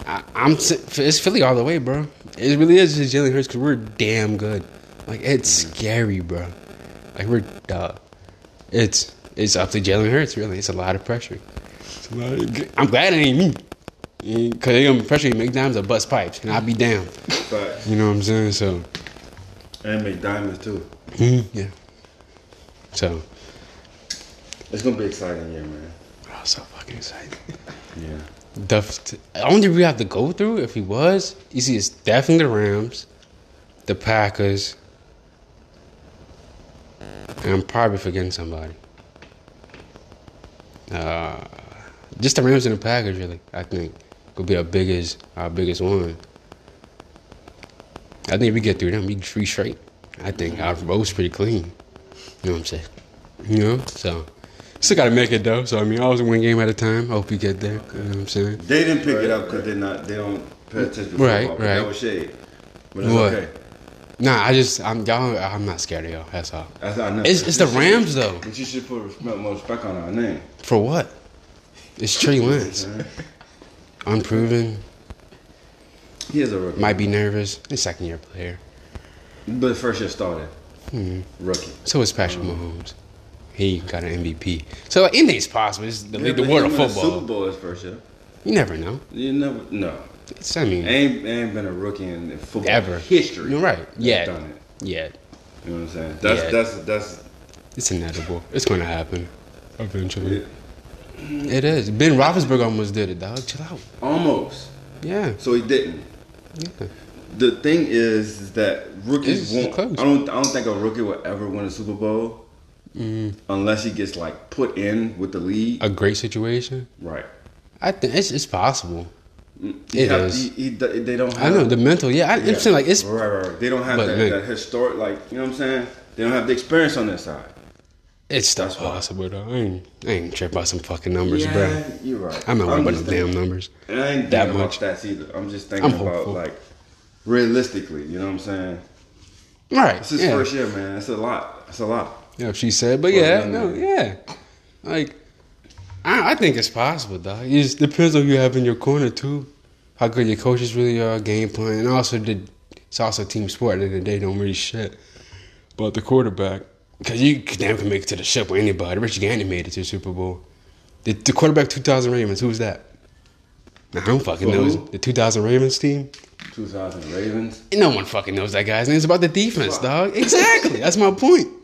I, I'm it's Philly all the way, bro. It really is just Jalen Hurts because we're damn good. Like it's scary, bro. Like we're dog. It's it's up to Jalen Hurts. Really, it's a lot of pressure. It's a lot of- I'm glad it ain't me. Cause they gonna pressure you make dimes or bust pipes, and I'll be down. But You know what I'm saying? So, and make diamonds too. mhm, yeah. So, It's gonna be exciting year, man. I'm so fucking excited. [laughs] Yeah. The the only we have to go through if he was, you see, it's definitely the Rams, the Packers, and I'm probably forgetting somebody. Uh, just the Rams and the Packers, really. I think could be our biggest, our biggest one. I think if we get through them, we three straight. I think our road's pretty clean. You know what I'm saying? You know, so still gotta make it though. So I mean, always one game at a time. I hope we get there. You know what I'm saying? They didn't pick it up because they're not. They don't pay attention. To Right, football, right. That was shade. But it's What? okay. Nah, I just I'm y'all. I'm not scared of y'all. That's all. That's, I know. It's it's the Rams though. But you should put more respect on our name. For what? It's Trey [laughs] Lance. Unproven. He is a rookie. Might be nervous. He's second year player. But first year started. Hmm. Rookie. So is Patrick Mahomes. He got an MVP. So anything's possible. It's the, Yeah, the world of a Super football. Bowl his first year. You never know. You never. No. It's, I mean, Ain't ain't been a rookie in football Ever. history. you're right. Yeah. Done it. Yeah. You know what I'm saying? That's Yeah. that's that's. It's inevitable. It's going to happen eventually. Yeah. It is. Ben Roethlisberger almost did it, dog. Chill out. Almost. Yeah. So he didn't. Yeah. The thing is, is that rookies won't. close. I don't. I don't think a rookie will ever win a Super Bowl Mm, unless he gets like put in with the league. a great situation. right. I think it's, it's possible. It have- is. He, he, they don't. Have, I know the mental. Yeah, I, Yeah. I'm saying like it's. right, right, right. They don't have that, man. that historic, like you know what I'm saying. They don't have the experience on their side. It's still That's why. possible though. I ain't, I ain't tripping about some fucking numbers, yeah, bro. you're right. I'm not worried about the damn numbers. And I ain't that much. stats either. I'm just thinking I'm about hopeful. like realistically. You know what I'm saying? Right. This is yeah. first year, man. It's a lot. It's a lot. Yeah, she said, but Well, yeah, no, man. yeah. Like, I, I think it's possible, dog. It just depends on who you have in your corner too, how good your coaches really are, game plan, and also the it's also team sport. At the end of the day, don't really shit But the quarterback because you damn can make it to the ship with anybody. Rich Gannon made it to the Super Bowl. The, the quarterback 2000 Ravens, who's that? Nah, I don't fucking For know. who? The 2000 Ravens team. 2000 Ravens. No one fucking knows that guy's name. It's about the defense, dog. Exactly. That's my point. [laughs]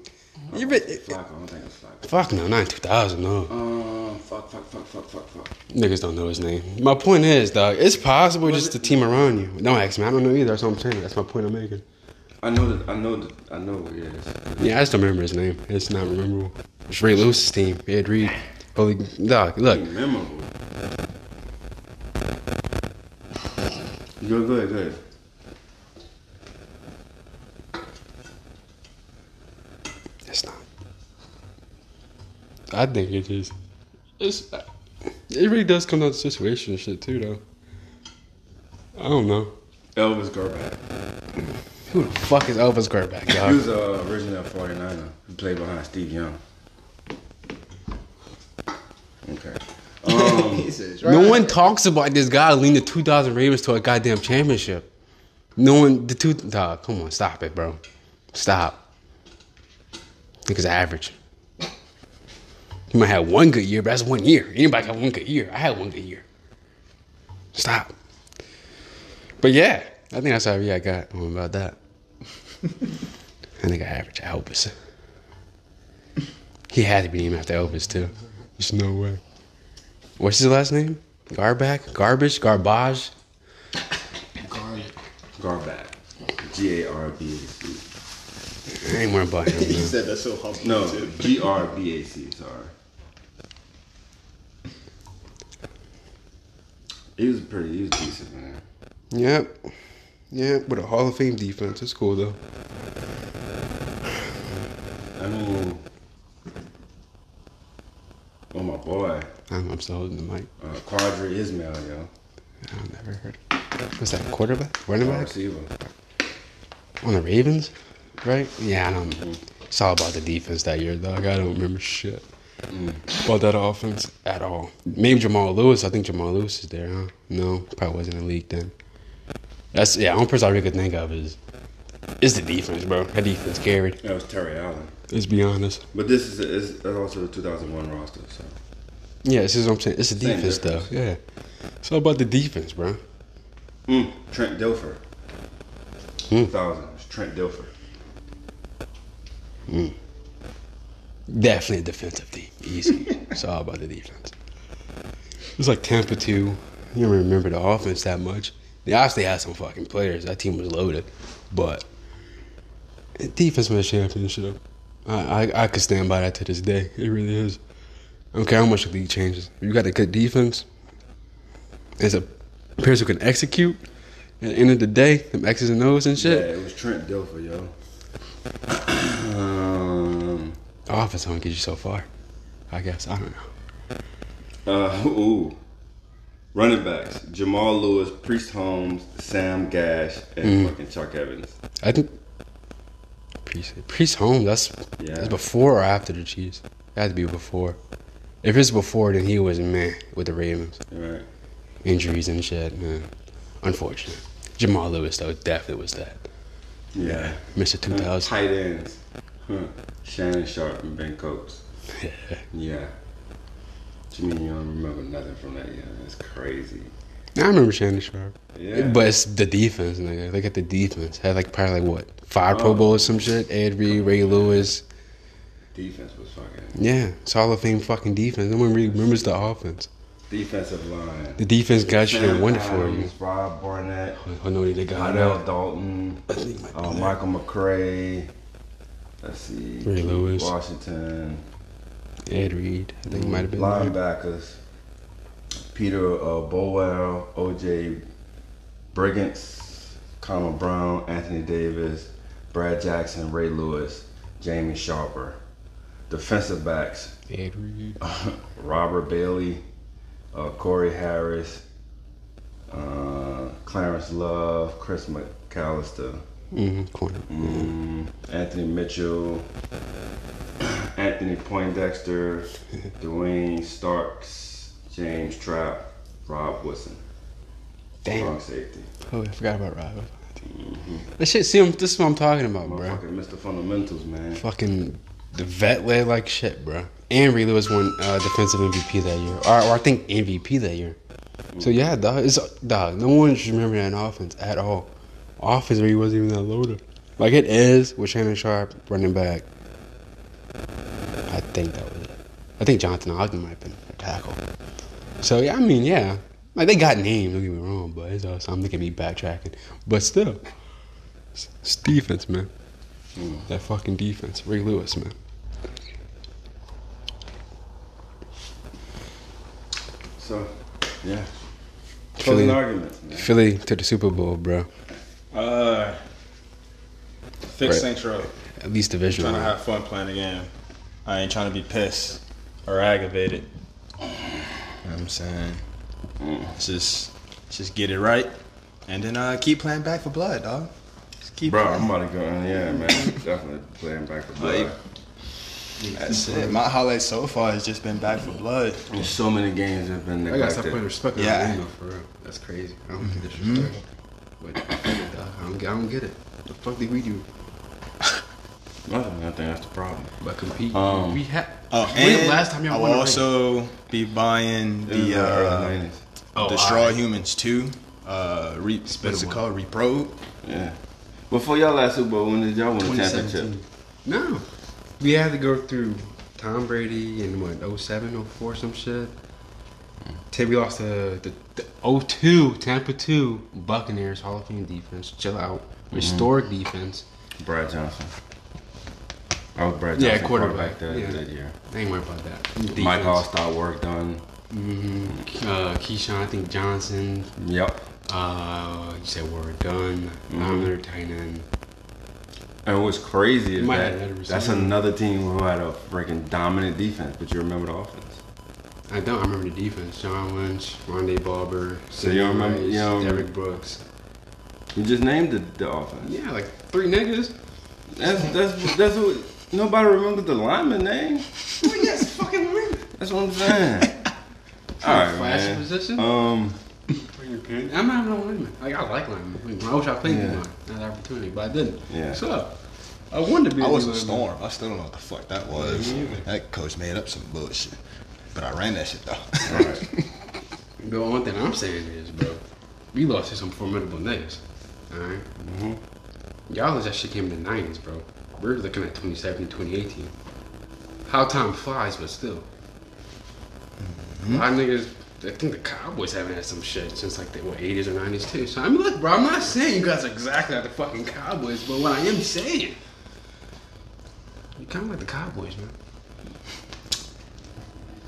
You bet. Flacco. I don't think it's Flacco. Fuck no, not 2000, no. Um, fuck, fuck, fuck, fuck, fuck, fuck. Niggas don't know his name. My point is, dog, it's possible just the team around you. Don't ask me. I don't know either. That's what I'm saying. That's my point I'm making. I know that. I know that. I know is. Yeah, I just don't remember his name. It's not memorable. It's Ray Lewis's team. Ed Reed. Holy dog, look. Memorable. Go, go ahead, go ahead. It's not. I think it is. It's. It really does come down to situation and shit too, though. I don't know. Elvis Grbac. Who the fuck is Elvis Grbac, He was uh, originally a 49er. He played behind Steve Young. Okay. [laughs] Um, He says, No one talks about this guy leading the 2000 Ravens to a goddamn championship. No one, the two, dog, come on, stop it, bro. Stop. Niggas average. You might have one good year, but that's one year. Anybody have one good year? I had one good year. Stop. But yeah, I think that's all yeah, I got on about that. [laughs] I think I average Elvis. He had to be named after Elvis too. There's no way. What's his last name? Garback? Garbage? Garbage? Garlic. Garback. G A R B A C. I ain't worried about him. [laughs] He said that so humble. No, too. G R B A C. Sorry. He was pretty. He was decent, man. Yep. Yep. With a Hall of Fame defense. It's cool though. I mean, oh my boy, I'm, I'm still holding the mic. uh, Qadry Ismail, yo, I've never heard. Was that? Quarterback? Running back? receiver. On the Ravens? Right? Yeah, I don't. It's all about the defense that year, dog. I don't remember shit about that offense at all. Maybe Jamal Lewis. I think Jamal Lewis is there, huh? No, probably wasn't in the league then. That's yeah. Only person I really could think of is is the defense, bro. That defense carried. That was Terry Allen. Let's be honest. But this is, is also the 2001 roster, so Yeah, this is what I'm saying. It's the Same defense, though. Yeah, it's all about the defense, bro. mm, Trent Dilfer. 2000. It's Trent Dilfer. Definitely a defensive team. Easy. it's all about the defense. It was like Tampa two. You don't remember the offense that much. They obviously had some fucking players. That team was loaded, but defense won the championship. I, I I could stand by that to this day. It really is. I don't care how much the league changes. You got a good defense. As a players who can execute. At the end of the day, them X's and O's and shit. Yeah, it was Trent Dilfer, yo. The offense only get you so far. I guess I don't know. uh, ooh. Running backs: Jamal Lewis, Priest Holmes, Sam Gash, and Mm. fucking Chuck Evans. I think Priest Priest home. That's Yeah. that's before or after the Chiefs. It had to be before. If it's before, then he was man with the Ravens. Right. Injuries and shit, man. Unfortunate. Jamal Lewis though definitely was that. Yeah. Mr. Two Thousand. Tight ends: huh. Shannon Sharpe and Ben Coates. [laughs] Yeah. What you mean you don't remember nothing from that? Yeah, that's crazy. I remember Shannon Sharpe. Yeah. But it's the defense, nigga. Look at the defense. Had like probably like what five Pro Oh. Bowls, some shit. Ed Reed, Ray Lewis. defense was fucking Yeah, it's Hall of Fame fucking defense. No one really remembers the offense. defensive line. The defense got you and won it for you. Rob Burnett, I know they got that. Dalton, uh, Michael McCray. Let's see. Ray Lewis. Washington. Ed Reed. I think it might have been. there. linebackers. Peter uh, Bowell, O.J. Brigance, Connor Brown, Anthony Davis, Brad Jackson, Ray Lewis, Jamie Sharper. Defensive backs: Ed Reed. [laughs] Robert Bailey, uh, Corey Harris, uh, Clarence Love, Chris McAlister, Mm-hmm. Corner. mm, Anthony Mitchell, Anthony Poindexter, [laughs] Duane Starks, James Trapp, Rod Woodson. Damn. Strong safety. Oh, I forgot about Rod. That shit. See, this is what I'm talking about, bro. Motherfucking Mr. Fundamentals, man. Fucking the vet led like shit, bro. And Ray Lewis won uh, defensive MVP that year, or, or I think MVP that year. So yeah, dog. It's dog. No one should remember that in offense at all. Offense he wasn't even that loaded. Like it is with Shannon Sharpe running back. I think that was it. I think Jonathan Ogden might have been a tackle. So yeah, I mean, yeah, like they got names. Don't get me wrong, but it's uh, also I'm looking at me backtracking. But still, it's, defense, man. That fucking defense, Ray Lewis, man. So, yeah. Philly, Closing arguments, man. Philly to the Super Bowl, bro. Uh, fix Right. Saints Row. At least division. Trying to have fun playing the game. I ain't trying to be pissed or aggravated. You know what I'm saying? Just, just get it right, and then uh, keep playing back for blood, dog. Just keep Bro, playing. I'm about to go. Yeah, man. Definitely playing back for blood. Like, That's it. My highlight so far has just been back for blood. There's so many games that have been I gotta stop neglected. putting respect on Yeah. yeah. for real. That's crazy. I don't get disrespect. But I feel. I don't, get- I don't get it. The fuck did we do? [laughs] Nothing. I think that's the problem. But compete. Um, we had. Oh, when the and last time y'all I won will a ring? also be buying the in the early uh, 90s. Oh, Destroy alright. Humans 2. Uh, re- what's it one. called? Reprobe. Yeah. Before y'all last Super Bowl, when did y'all win the 2017. championship? No. We had to go through Tom Brady in what, 07, 04, some shit. Till we lost to the, the 02, Tampa 2, Buccaneers, Hall of Fame defense. Chill out. Historic defense. Brad Johnson. Was Brad Yeah, Johnson quarterback. that, Yeah. that year. I ain't worried about that. Mike Alstott work done. hmm Uh, Keyshawn, I think Johnson. Yep. Uh, you said word done. Mhm. Another tight end. And what's crazy is that have had a that's another team who had a freaking dominant defense, but you remember the offense. I don't. I remember the defense. John Lynch, Rondé Barber, So you remember- Rice, you don't- Derrick Brooks. You just named the, the offense. Yeah, like three niggas. That's that's that's what nobody remembers the lineman name. Oh yes, fucking remember. That's what I'm saying. [laughs] All right, man. position. Um, I'm not even a lineman. Like I like linemen. I wish I played Yeah. yeah. one. Not that opportunity, but I didn't. Yeah. So I wanted to be. I a was a lineman. storm. I still don't know what the fuck that was. me neither. That coach made up some bullshit. But I ran that shit though. all right. [laughs] The one thing I'm saying is, bro, we lost to some formidable niggas. All right? Mm-hmm. Y'all that shit came in the 90s, bro. We're looking at 2017, 2018. How time flies, but still. Mm-hmm. A lot of niggas I think the Cowboys haven't had some shit since like the what, 80s or 90s too. So I mean, look, bro, I'm not saying you guys are exactly like the fucking Cowboys, but what I am saying, you're kind of like the Cowboys, man.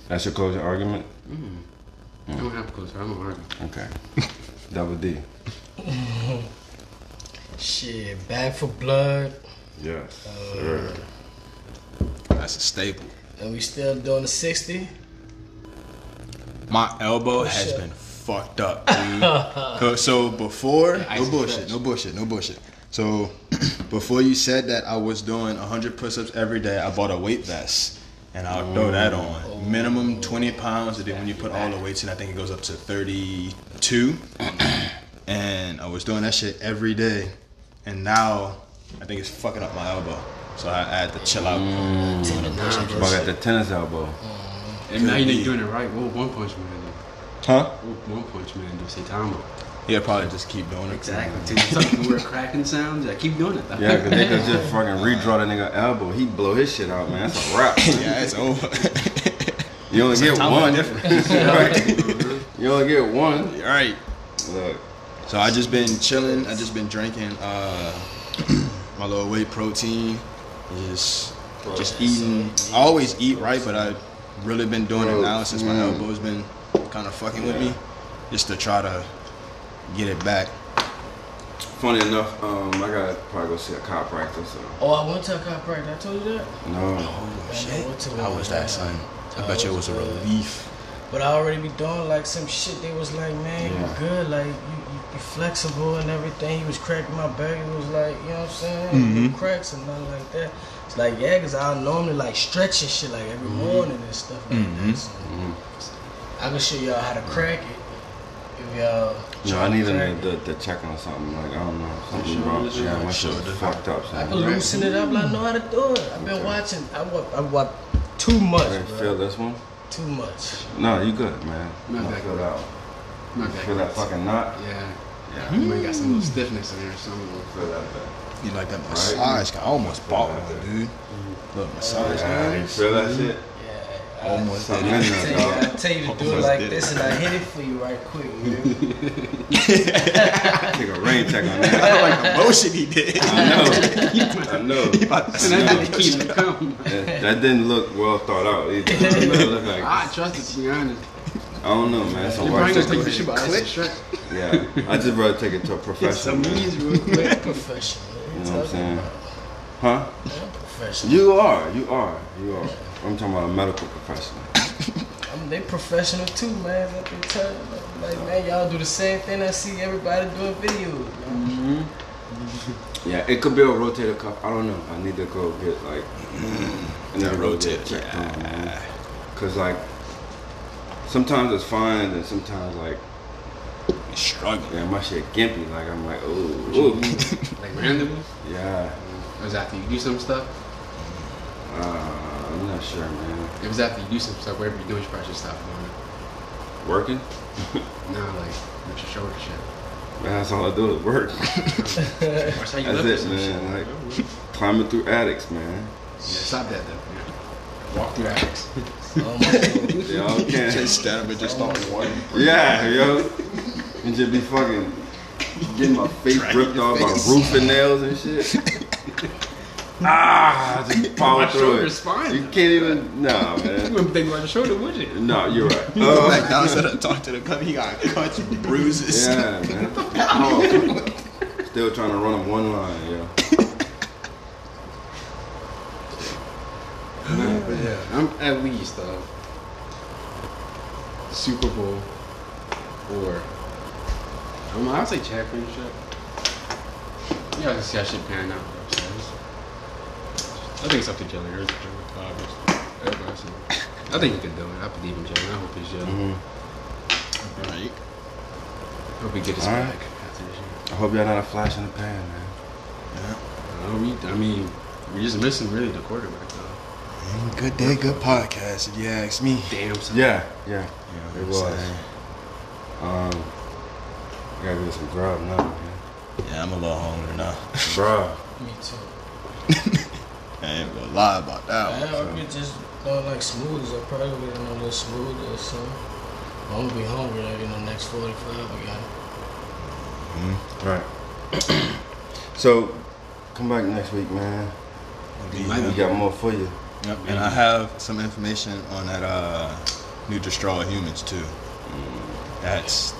That's your closing argument? I don't have a close. I don't argue. Okay. [laughs] Double D. [laughs] Shit, Back for Blood. Yes. Uh, sir. That's a staple. And we still doing the 60. My elbow has shit. been fucked up, dude. [laughs] 'Cause- so before, no bullshit, no bullshit, no bullshit. So [clears throat] before you said that I was doing 100 push-ups every day, I bought a weight vest. And I'll throw oh. that on. Minimum 20 pounds, and then when you put all the weights in, I think it goes up to 32. [clears throat] And I was doing that shit every day. And now, I think it's fucking up my elbow. So I, I had to chill out. Mm. But I got the tennis elbow. And now you're doing it right. What One Punch Man do? Huh? What One Punch Man do? Saitama. He'll probably just keep doing it. Exactly. Dude, something weird cracking sounds. Yeah, keep doing it. Though. Yeah, because they could just fucking redraw the nigga elbow. He blow his shit out, man. That's a wrap. [laughs] yeah, it's over. [laughs] [laughs] You only get one. different. right. You only get one. You're. Look. So I just been chilling. I just been drinking uh, [clears throat] my little whey protein. Just just eating. I always eat right, but I really been doing it now since my Mm. elbow's been kind of fucking with me, just to try to get it back. Funny enough, um, I gotta probably go see a chiropractor. So Oh, I went to a chiropractor. I told you that? no. Oh shit. went to How was that, son? I How bet you it was was a relief. But I already be doing like some shit. They was like, man, Yeah. you good. Like, you, you, you flexible and everything. He was cracking my back. He was like, you know what I'm saying? Mm-hmm. No cracks and nothing like that. It's like, yeah, because I normally like stretch and shit like every mm-hmm. morning and stuff like that. Mm-hmm. So, I can show y'all how to crack it. If y'all. No, I need crack them to, to check on something. Like I don't know, something shoulder, wrong. this Yeah, is my like shoulder. fucked up. I son. can loosen it up. Like I know how to do it. I've been Okay. watching. I watch. I watch too much, Okay, bro. feel this one? Too much. No, you good, man. Not I that feel good. that. My back Feel that fucking knot. Yeah. Yeah. You might got some little stiffness in there or something. Feel that back. You like that massage? I almost bought one, dude. Look, massage. Yeah, you feel that shit? Yeah. Almost Something it. I uh, tell you, I dog. to do it like this, it. and I hit it for you right quick, man. Take a rain check on that. like the motion he did. I know. [laughs] I know. He about to And snap. that didn't keep. That, that didn't look well thought out either. [laughs] It looked like, I trust it to be honest. I don't know, man. So You watch probably gonna take this. the shit by Click. ice stretch. Yeah, I just rather take it to a Get professional. some Man. knees real quick. Professional. You know what I'm saying? Huh? I'm professional. You are, you are, you are. I'm talking about a medical professional. [laughs] I'm, they professional too, man. What they tell you, like, man, y'all do the same thing I see everybody doing videos. Man. Yeah, it could be a rotator cuff. I don't know. I need to go get like [clears throat] I need That to rotator, checked on, man. Cause like sometimes it's fine, and sometimes like He's struggling. yeah, my shit gimpy. Like I'm like, oh, ooh. Like randomly. yeah. Or is after you do some stuff? Uh, I'm not sure, man. It was after you do some stuff, whatever you're doing, you probably should stop doing it. Working? [laughs] no, like, with your shoulder shit. Man, that's all I do is work. [laughs] That's how you That's it, man. shit. Like- Climbing through attics, man. Yeah, stop that though. Yeah. Walk through attics. [laughs] Oh, my They all can. Just stand up and just start one. Yeah, yo. And just be fucking getting my face ripped off by roofing nails and shit. Ah, just [laughs] power My through shoulder's it. fine. You can't even. Nah, [laughs] You man. wouldn't think about your shoulder, would you? No, you're right. He [laughs] go Uh, back down instead of talk to the club. He got cuts, bruises. yeah, man. Oh. Still trying to run them one line, yo. No, but yeah, I'm at least uh, Super Bowl or I don't know, I'll say championship. Yeah, I can see how shit pan out. Though, so it's- I think it's up to Jalen Hurts. Everybody else, I think he can do it. I believe in Jalen. I hope he's Jalen. Mhm. Right. I hope he get his All right. back after this year. I hope y'all not a flash in the pan, man. I, don't need- I mean, we're just missing really the quarterback though. Good day, good podcast, if you ask me. Damn. son. Yeah, yeah. You It was. what Um, I gotta get some grub now, man. Yeah, I'm a little hungry now. Bruh. [laughs] Me too. [laughs] I ain't gonna lie about that I one. hope it just going like smoothies. I probably get a little smoothie or something. I'm gonna be hungry like in the next 45 again. Right. [clears throat] so, come back next week, man. We got more for you. Yep. And I have some information on that uh, new Destroy Humans too. That's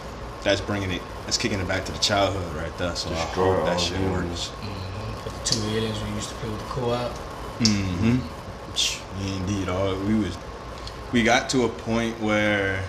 that's bringing it. That's kicking it back to the childhood right there. So Destroy I hope that shit Humans. works. Mm-hmm. The two aliens we used to play with the co-op. Mm-hmm. Indeed, all we was we got to a point where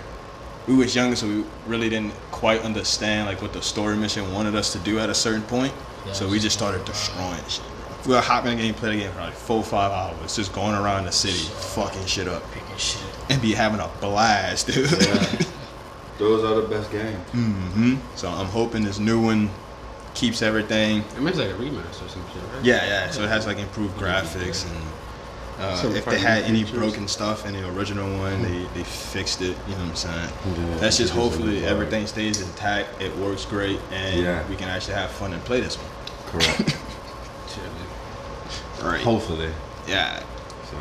we was younger, so we really didn't quite understand like what the story mission wanted us to do at a certain point. So we just started destroying shit. bro. We were hopping in the game, playing the game for like four, five hours, just going around the city, fucking shit up, Picking shit. and be having a blast, dude. [laughs] Those are the best games. hmm So I'm hoping this new one keeps everything. It mean, it's like a remaster or some shit, right? Yeah, yeah. So it has like improved graphics and uh, Some if they fucking had any features. broken stuff in the original one, they, they fixed it. You know what I'm saying? Yeah, That's just hopefully everything stays intact. It works great, and Yeah. we can actually have fun and play this one. Correct. [laughs] Shit, Right. Hopefully. Yeah. So.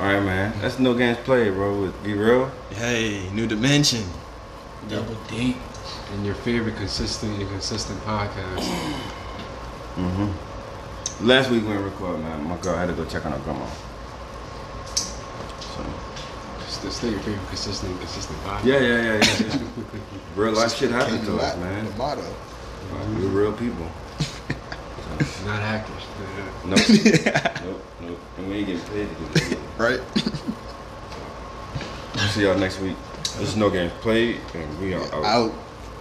All right, man. That's no games played, bro. With Be Real. Hey, new dimension. Double deep. And your favorite consistent and consistent podcast. [clears throat] Mm-hmm. Last week we didn't record, man. My girl had to go check on her grandma. So. Still, still your favorite consistent and consistent podcast. Yeah, yeah, yeah, yeah. yeah. [laughs] real life shit happened to us, man. The motto. We're real people. [laughs] Not actors. Nope. [laughs] nope. Nope. And we ain't getting paid to do this. Right. See y'all next week. This is no games played, and we are out. Out.